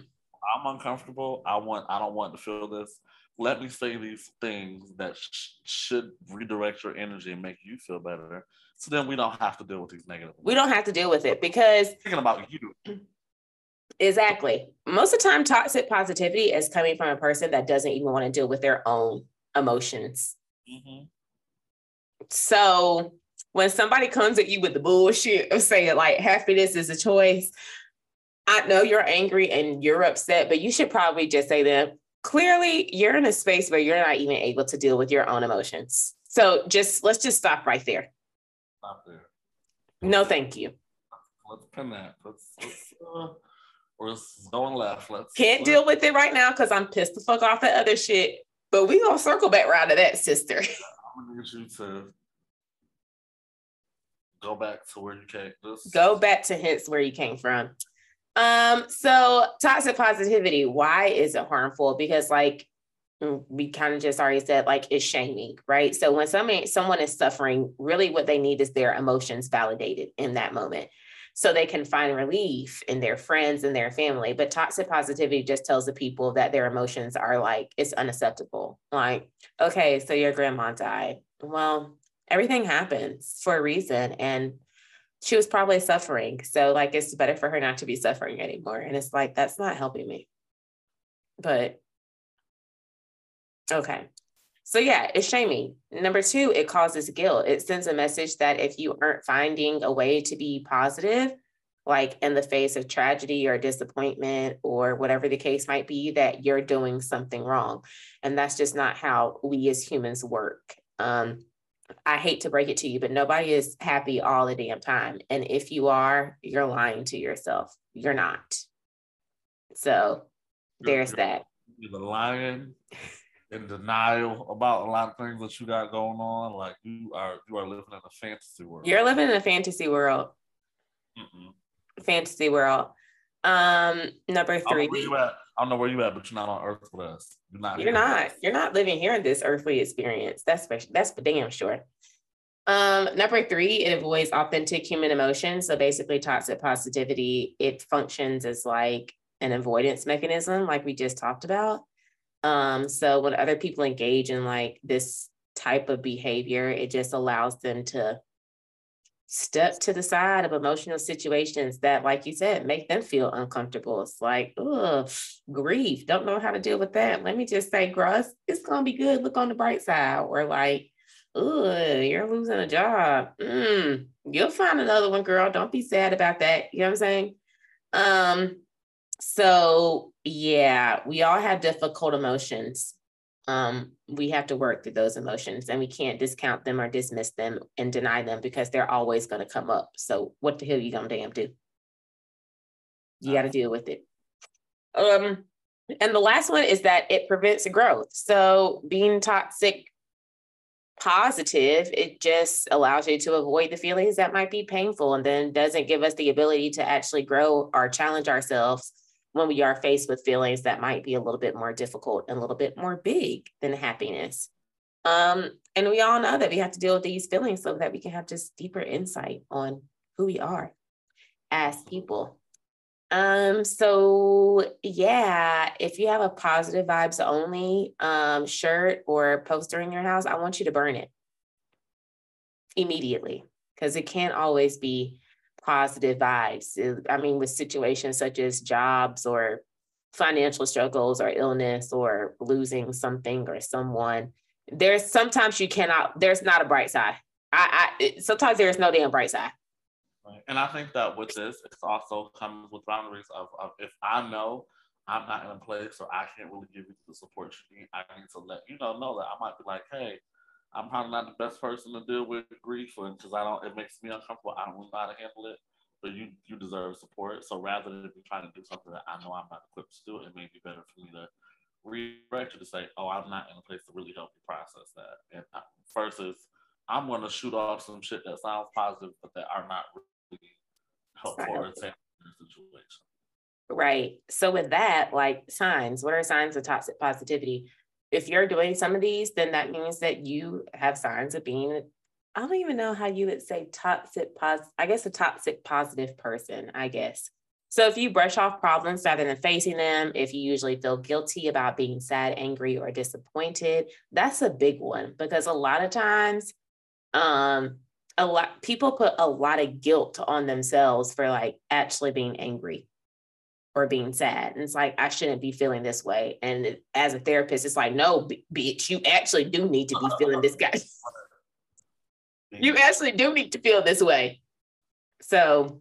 I'm uncomfortable. I want. I don't want to feel this. Let me say these things that sh- should redirect your energy and make you feel better. So then we don't have to deal with these negative. We don't have to deal with it because thinking about you. Exactly. Most of the time, toxic positivity is coming from a person that doesn't even want to deal with their own emotions. Mm-hmm. So when somebody comes at you with the bullshit of saying like happiness is a choice, I know you're angry and you're upset, but you should probably just say them clearly you're in a space where you're not even able to deal with your own emotions. So just let's just stop right there. Stop there. No, thank you. Let's pin that. Let's, let's uh we're going left. Let's can't deal with it right now because I'm pissed the fuck off at other shit. But we gonna circle back around to that, sister. I'm gonna need you to go back to where you came. Just... Go back to hence where you came from. Um, so toxic positivity, why is it harmful? Because like mm, we kind of just already said, like it's shaming, right? So when somebody someone is suffering, really what they need is their emotions validated in that moment so they can find relief in their friends and their family. But toxic positivity just tells the people that their emotions are like, it's unacceptable. Like, okay, so your grandma died. Well, everything happens for a reason. And she was probably suffering. So, like, it's better for her not to be suffering anymore. And it's like, that's not helping me. But okay. So yeah, it's shaming. Number two, it causes guilt. It sends a message that if you aren't finding a way to be positive, like in the face of tragedy or disappointment or whatever the case might be, that you're doing something wrong. And that's just not how we as humans work. Um, I hate to break it to you, but nobody is happy all the damn time. And if you are, you're lying to yourself. You're not. So there's that. You're lying in denial about a lot of things that you got going on. Like you are you are living in a fantasy world. You're living in a fantasy world. Mm-mm. Fantasy world. Um, number I don't, three. where you at. I don't know where you at, but you're not on Earth with us. You're not. You're not. us. You're not living here in this earthly experience. That's for, that's for damn sure. Um, number three, it avoids authentic human emotions. So basically, toxic positivity, it functions as like an avoidance mechanism, like we just talked about. Um, so when other people engage in like this type of behavior, it just allows them to step to the side of emotional situations that, like you said, make them feel uncomfortable. It's like, ugh, grief, don't know how to deal with that. Let me just say, Gruss, it's gonna be good. Look on the bright side. Or like, ugh, you're losing a job. Mm, you'll find another one, girl. Don't be sad about that. You know what I'm saying? Um, so yeah, we all have difficult emotions. Um, we have to work through those emotions and we can't discount them or dismiss them and deny them because they're always going to come up. So what the hell you gonna damn do? You got to deal with it. Um, and the last one is that it prevents growth. So being toxic positive, it just allows you to avoid the feelings that might be painful and then doesn't give us the ability to actually grow or challenge ourselves when we are faced with feelings that might be a little bit more difficult and a little bit more big than happiness. Um, and we all know that we have to deal with these feelings so that we can have just deeper insight on who we are as people. Um, so yeah, if you have a positive vibes only um shirt or poster in your house, I want you to burn it immediately because it can't always be positive vibes. Eh, I mean, with situations such as jobs or financial struggles or illness or losing something or someone, there's sometimes you cannot, there's not a bright side. I, I it- sometimes there's no damn bright side. Right. And I think that with this, it's also comes with boundaries of, of if I know I'm not in a place or I can't really give you the support you need, I need to let you know know that I might be like, hey, I'm probably not the best person to deal with grief because I don't. It makes me uncomfortable. I don't know how to handle it, but you you deserve support. So rather than me trying to do something that I know I'm not equipped to do, it may be better for me to redirect you to say, oh, I'm not in a place to really help you process that. And I- versus I'm going to shoot off some shit that sounds positive, but that are not really helpful or the situation. Right. So with that, like signs, what are signs of toxic positivity? If you're doing some of these, then that means that you have signs of being, I don't even know how you would say toxic pos, I guess a toxic positive person, I guess. So if you brush off problems rather than facing them, if you usually feel guilty about being sad, angry, or disappointed, that's a big one because a lot of times, um, a lot people put a lot of guilt on themselves for like actually being angry or being sad. And it's like, I shouldn't be feeling this way. And as a therapist, it's like, no, bitch, you actually do need to be feeling this guy. you actually do need to feel this way. So,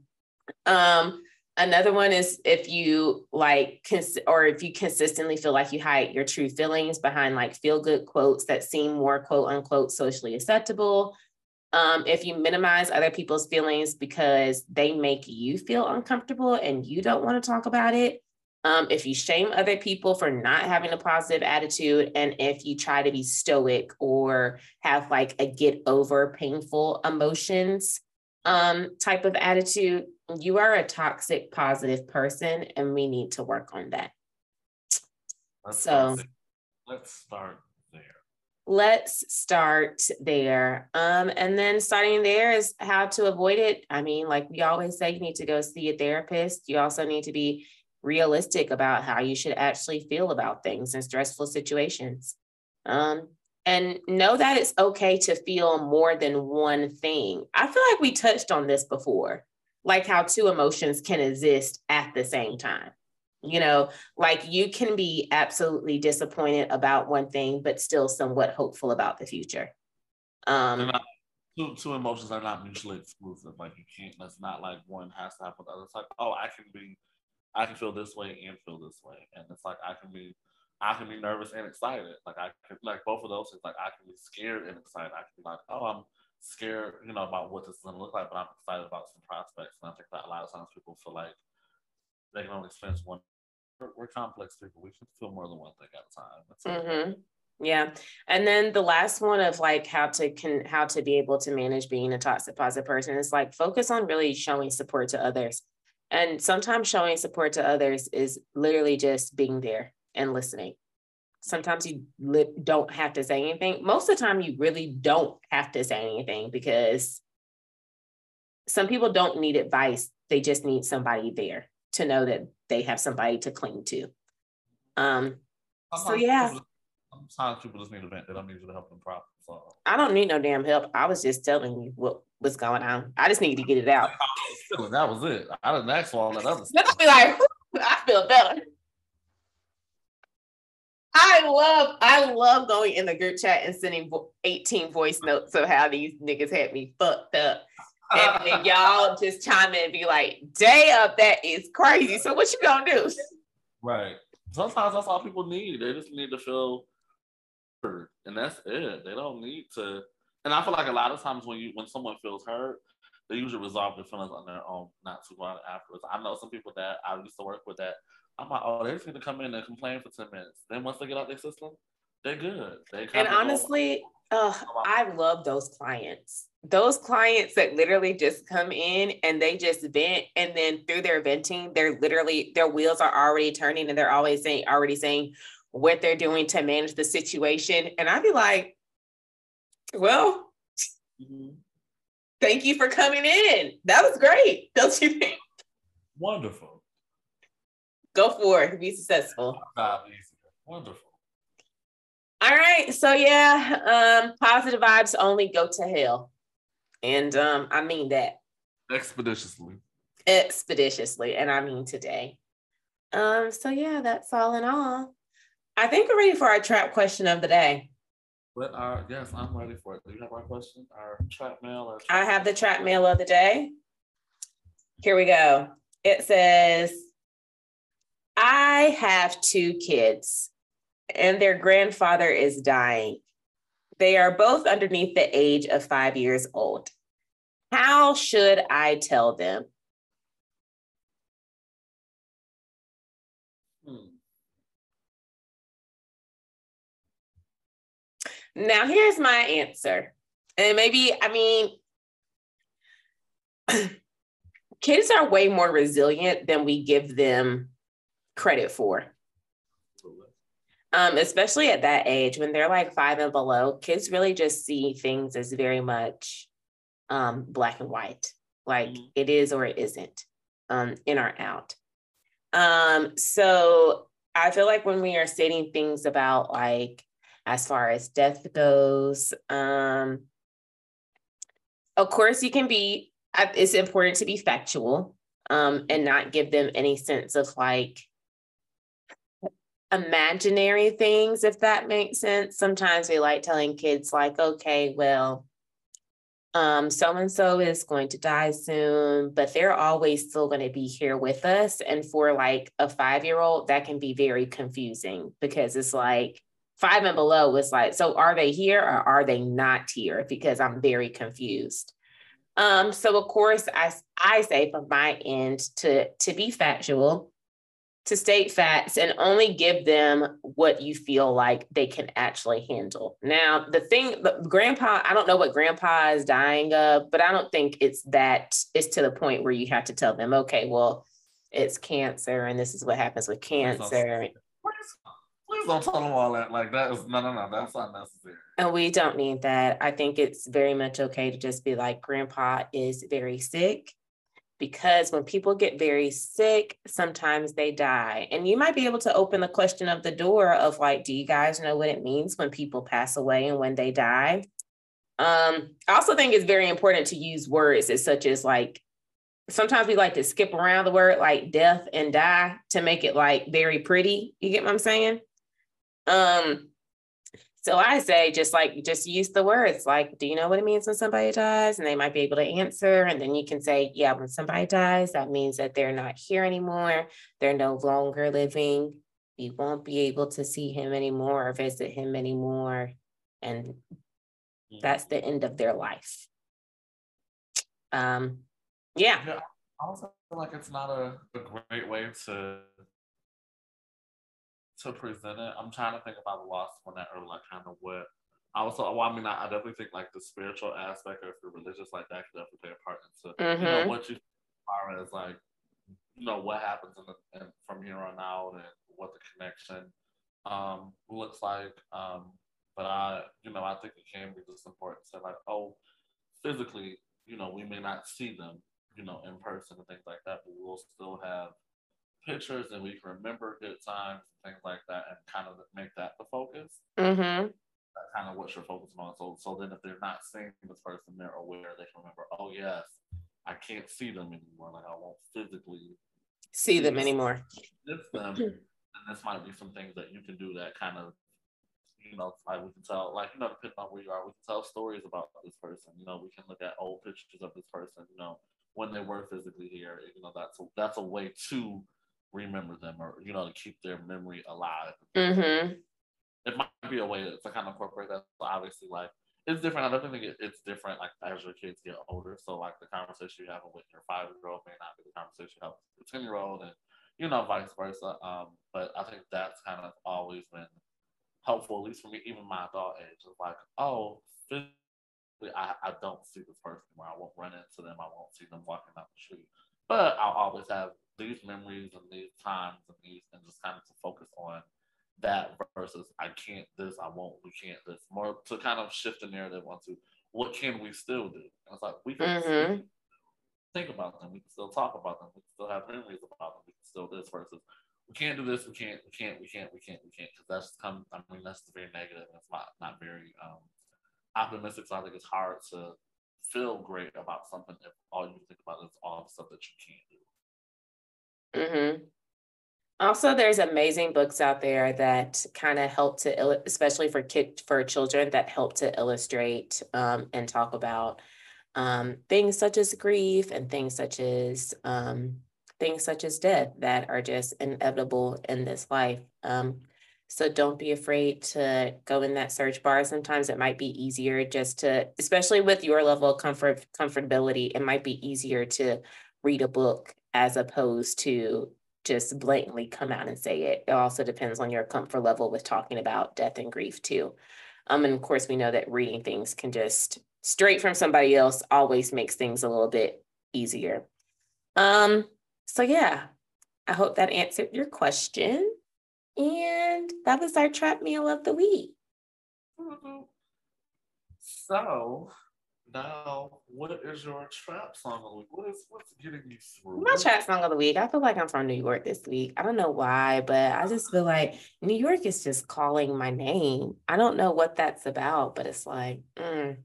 um, another one is if you like, cons- or if you consistently feel like you hide your true feelings behind like feel good quotes that seem more quote unquote socially acceptable. Um, if you minimize other people's feelings because they make you feel uncomfortable and you don't want to talk about it. Um, if you shame other people for not having a positive attitude, and if you try to be stoic or have like a get over painful emotions um, type of attitude, you are a toxic positive person, and we need to work on that. Let's so- let's start. Let's start there. Um, and then starting there is how to avoid it. I mean, like we always say, you need to go see a therapist. You also need to be realistic about how you should actually feel about things in stressful situations. Um, and know that it's okay to feel more than one thing. I feel like we touched on this before, like how two emotions can exist at the same time. You know, like you can be absolutely disappointed about one thing but still somewhat hopeful about the future um two, two emotions are not mutually exclusive. Like you can't. That's not like one has to happen with the other. It's like, oh, I can be, I can feel this way and feel this way, and it's like I can be, I can be nervous and excited. Like I can, like both of those things. Like I can be scared and excited. I can be like, oh, I'm scared, you know, about what this is gonna look like, but I'm excited about some prospects. And I think that a lot of times people feel like they can only experience one. We're, we're complex people. We can feel more than one thing at a time. Mhm. Yeah. And then the last one of like how to can how to be able to manage being a toxic positive person is like focus on really showing support to others. And sometimes showing support to others is literally just being there and listening. Sometimes you li- don't have to say anything. Most of the time, you really don't have to say anything because some people don't need advice. They just need somebody there to know that they have somebody to cling to. Um, so yeah. Sometimes people just need a vent. They don't need you to help them problem solve. I don't need no damn help. I was just telling you what was going on. I just need to get it out. That was it. I didn't ask for all that other stuff. Be like, I feel better. I love, I love going in the group chat and sending 18 voice notes of how these niggas had me fucked up. And then y'all just chime in and be like, day up, that is crazy. So what you gonna do? Right. Sometimes that's all people need. They just need to feel heard. And that's it. They don't need to and I feel like a lot of times when you when someone feels hurt, they usually resolve their feelings on their own, not too long afterwards. I know some people that I used to work with that I'm like, oh, they just need to come in and complain for 10 minutes. Then once they get out their system, they're good. They and honestly, uh, I love those clients. Those clients that literally just come in and they just vent, and then through their venting, they're literally their wheels are already turning, and they're always saying, already saying what they're doing to manage the situation. And I'd be like, well, mm-hmm. thank you for coming in. That was great, don't you think? Wonderful. Go for it. Be successful. Wonderful. All right. So yeah, um, positive vibes only go to hell. And um, I mean that. Expeditiously. Expeditiously. And I mean today. Um, so yeah, that's all in all. I think we're ready for our trap question of the day. But our yes, I'm ready for it. Do you have our question? Our trap mail or trap I have the trap mail of the day. Here we go. It says I have two kids and their grandfather is dying. They are both underneath the age of five years old. How should I tell them? Hmm. Now, here's my answer. And maybe, I mean, kids are way more resilient than we give them credit for um, especially at that age when they're like five and below, kids really just see things as very much um, black and white, like mm-hmm. it is or it isn't, um, in or out. Um, so I feel like when we are stating things about like as far as death goes, um, of course you can be. It's important to be factual um, and not give them any sense of like imaginary things, if that makes sense. Sometimes we like telling kids, like, okay, well, um, so and so is going to die soon, but they're always still going to be here with us. And for like a five year old, that can be very confusing because it's like five and below is like, so are they here or are they not here? Because I'm very confused. Um, so of course, I I say from my end to to be factual, to state facts and only give them what you feel like they can actually handle. Now, the thing, the grandpa, I don't know what grandpa is dying of, but I don't think it's that it's to the point where you have to tell them, okay, well, it's cancer and this is what happens with cancer. Please don't tell them all that. Like that is no, no, no. That's not necessary. And we don't need that. I think it's very much okay to just be like, Grandpa is very sick because when people get very sick, sometimes they die. And you might be able to open the question of the door of like, do you guys know what it means when people pass away and when they die? Um, I also think it's very important to use words as such as like, sometimes we like to skip around the word like death and die to make it like very pretty. You get what I'm saying? Um, so I say just like just use the words like, do you know what it means when somebody dies? And they might be able to answer. And then you can say, yeah, when somebody dies, that means that they're not here anymore. They're no longer living. You won't be able to see him anymore or visit him anymore. And that's the end of their life. Um, yeah. yeah I also feel like it's not a, a great way to to present it. I'm trying to think about the lost one that or like kind of what. I also, well, I mean, I, I, definitely think like the spiritual aspect or if you're religious, like that could definitely play a part into mm-hmm. you know mm-hmm. what you are as like you know what happens in the, in, from here on out and what the connection um, looks like. Um, but I, you know, I think it can be just important to say like, oh, physically, you know, we may not see them, you know, in person and things like that, but we'll still have pictures and we can remember good times and things like that and kind of make that the focus. Mm-hmm. That's kind of what you're focusing on. So, so then if they're not seeing this person, they're aware. They can remember. Oh yes, I can't see them anymore. Like I won't physically see them anymore. Miss them. and this might be some things that you can do that kind of you know, like we can tell, like you know, depending on where you are, we can tell stories about this person. You know, we can look at old pictures of this person. You know, when they were physically here. You know, that's a, that's a way to remember them, or you know, to keep their memory alive. Mm-hmm. It might be a way to, to kind of incorporate that. So obviously, like it's different. I definitely think it, it's different. Like as your kids get older, so like the conversation you have with your five year old may not be the conversation you have with your ten year old, and you know, vice versa. Um, but I think that's kind of always been helpful, at least for me, even my adult age. It's like, oh, physically, I, I don't see this person where I won't run into them. I won't see them walking down the street. But I'll always have these memories and these times and these, and just kind of to focus on that versus I can't this, I won't, we can't this. More to kind of shift the narrative onto what can we still do? And it's like we can mm-hmm. think about them, we can still talk about them, we can still have memories about them, we can still this versus we can't do this, we can't, we can't, we can't, we can't, we can't, because that's come. I mean, that's very negative. It's not not very um, optimistic. So I think it's hard to feel great about something if all you think about is all the stuff that you can't do. Mm-hmm. Also, there's amazing books out there that kind of help to, especially for kid for children, that help to illustrate um, and talk about um, things such as grief and things such as um, things such as death that are just inevitable in this life. Um, so don't be afraid to go in that search bar. Sometimes it might be easier just to, especially with your level of comfort comfortability, it might be easier to read a book as opposed to just blatantly come out and say it. It also depends on your comfort level with talking about death and grief too. Um, and of course, we know that reading things can just straight from somebody else always makes things a little bit easier. Um, so, yeah, I hope that answered your question. And that was our trap meal of the week. So, now what is your trap song of the week? What is what's getting you through? My trap song of the week. I feel like I'm from New York this week. I don't know why, but I just feel like New York is just calling my name. I don't know what that's about, but it's like, mm,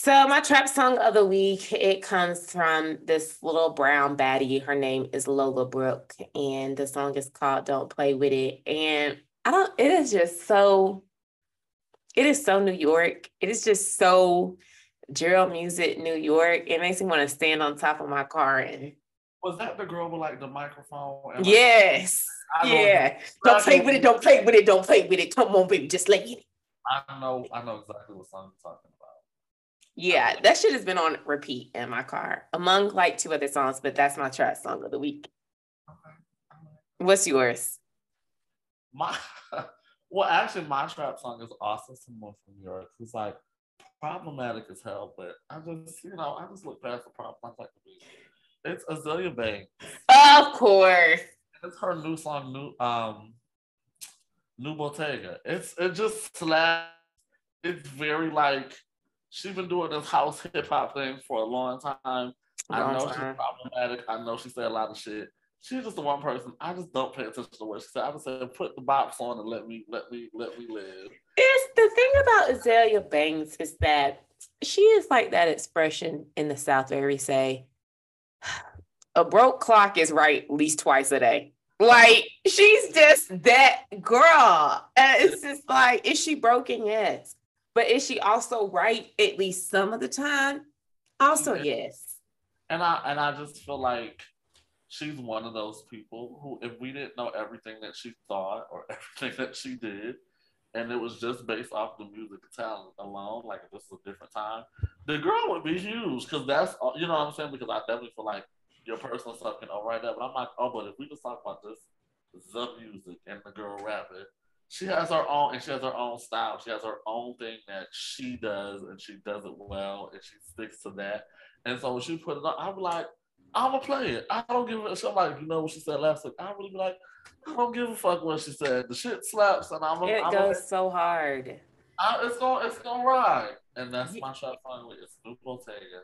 so my trap song of the week, it comes from this little brown baddie. Her name is Lola Brooke, and the song is called Don't Play With It. And I don't, it is just so, it is so New York. It is just so drill music, New York. It makes me want to stand on top of my car and was that the girl with like the microphone? Yes. yeah. Don't, don't play with it. Don't play with it. Don't play with it. Come on, baby. Just lay it. I know. I know exactly what song you're talking about. Yeah, that shit has been on repeat in my car, among like two other songs, but that's my trap song of the week. What's yours? My well, actually, my trap song is also someone from New York who's like problematic as hell, but I just, you know, I just look past the problem. I like the It's Azealia Banks. Of course. It's her new song, new um, new Bottega. It's it just slaps. It's very like she's been doing this house hip hop thing for a long time. I know time. she's problematic. I know she said a lot of shit. She's just the one person I just don't pay attention to what she said. I just said put the box on and let me let me let me live. It's the thing about Azealia Banks is that she is like that expression in the South where we say a broke clock is right at least twice a day. Like she's just that girl. And it's just like, is she broken? Yes. But is she also right at least some of the time? Also, yeah. yes. And I and I just feel like she's one of those people who, if we didn't know everything that she thought or everything that she did, and it was just based off the music talent alone, like if this is a different time, the girl would be huge because that's you know what I'm saying. Because I definitely feel like your personal stuff can override that. But I'm like, oh, but if we just talk about this the music and the girl rapping. She has her own, and she has her own style. She has her own thing that she does, and she does it well, and she sticks to that. And so when she put it on, I'm like, I'm gonna play it. I don't give a shit. Like you know what she said last week. I'm really be like, I don't give a fuck what she said. The shit slaps, and I'm. It I'm goes so hard. I, it's gonna it's gonna ride, and that's my shot finally. It's Snoop Bottega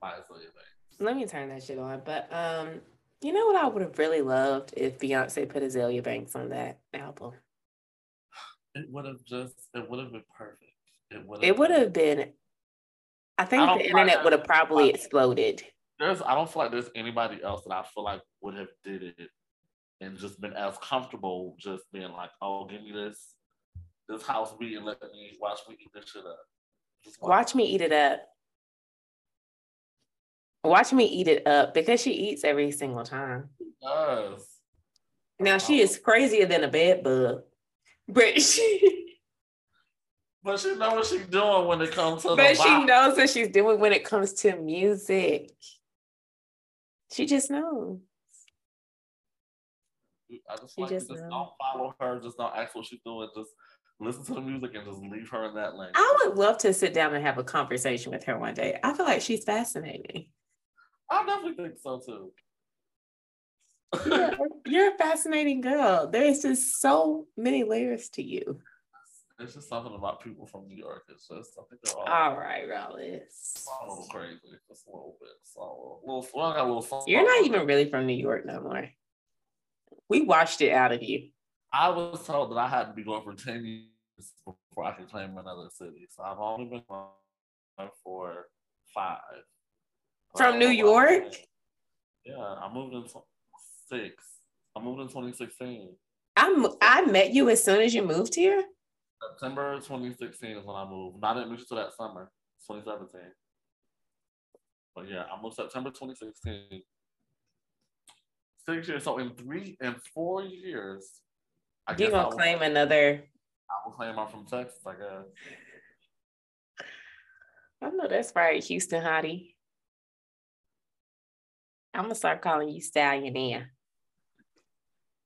by Azealia Banks. Let me turn that shit on. But um, you know what I would have really loved if Beyonce put Azealia Banks on that album. It would have just it would have been perfect. It would It would have been. I think I the internet would have probably exploded. There's I don't feel like there's anybody else that I feel like would have did it and just been as comfortable just being like, oh, give me this this house beat and let me watch me eat this shit up. Just Watch me eat it up. Watch me eat it up because she eats every single time. Yes. Now she is um, crazier than a bed bug, but she But she know what she's doing when it comes to the but she knows what she's doing when it comes to music. She just knows. I just She like just just don't follow her, just don't ask what she's doing, just listen to the music and just leave her in that lane. I would love to sit down and have a conversation with her one day. I feel like she's fascinating. I definitely think so too. You're, you're a fascinating girl. There's just so many layers to you. There's just something about people from New York. It's just I think they're all, All right, Rollis. a little crazy, just a little bit. So a little, well, I got a little. something You're not even really from New York no more. We washed it out of you. I was told that I had to be going for ten years before I could claim another city. So I've only been going for five. From New know why I'm York? Yeah, I moved in six. I moved in 2016. I'm, I met you as soon as you moved here. September 2016 is when I moved. Not in to that summer, 2017. But yeah, I moved September 2016. Six years. So in three and four years, I You gonna claim another? I will claim I'm from Texas. I guess. I know that's right, Houston hottie. I'm gonna start calling you Stallionaire.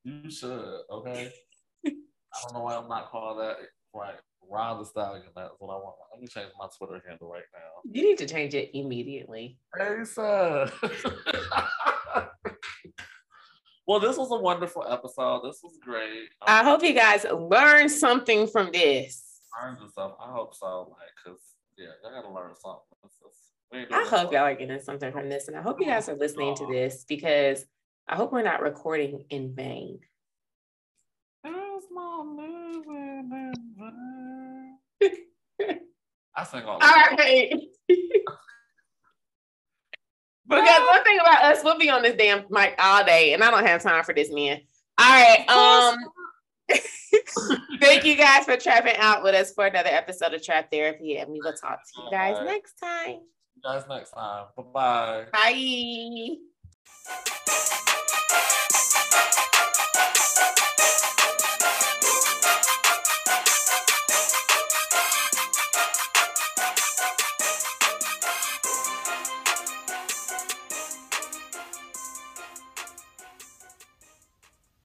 You should. Okay. I don't know why I'm not called that. Right. Ron the Stallion. That's what I want. Let me change my Twitter handle right now. You need to change it immediately. Hey, sir. well, this was a wonderful episode. This was great. I hope you guys learned something from this. learned stuff. I hope so. Like, cause yeah, I gotta learn something. Just- we ain't doing I hope y'all are getting something from this, and I hope you guys are listening to this because I hope we're not recording in vain. There's no living in vain. I sing all All the because one thing about us, we'll be on this damn mic all day, and I don't have time for this, man. All right. Um. Thank you guys for trapping out with us for another episode of Trap Therapy, and we will talk to you guys next time. See you guys next time. Bye bye. Bye.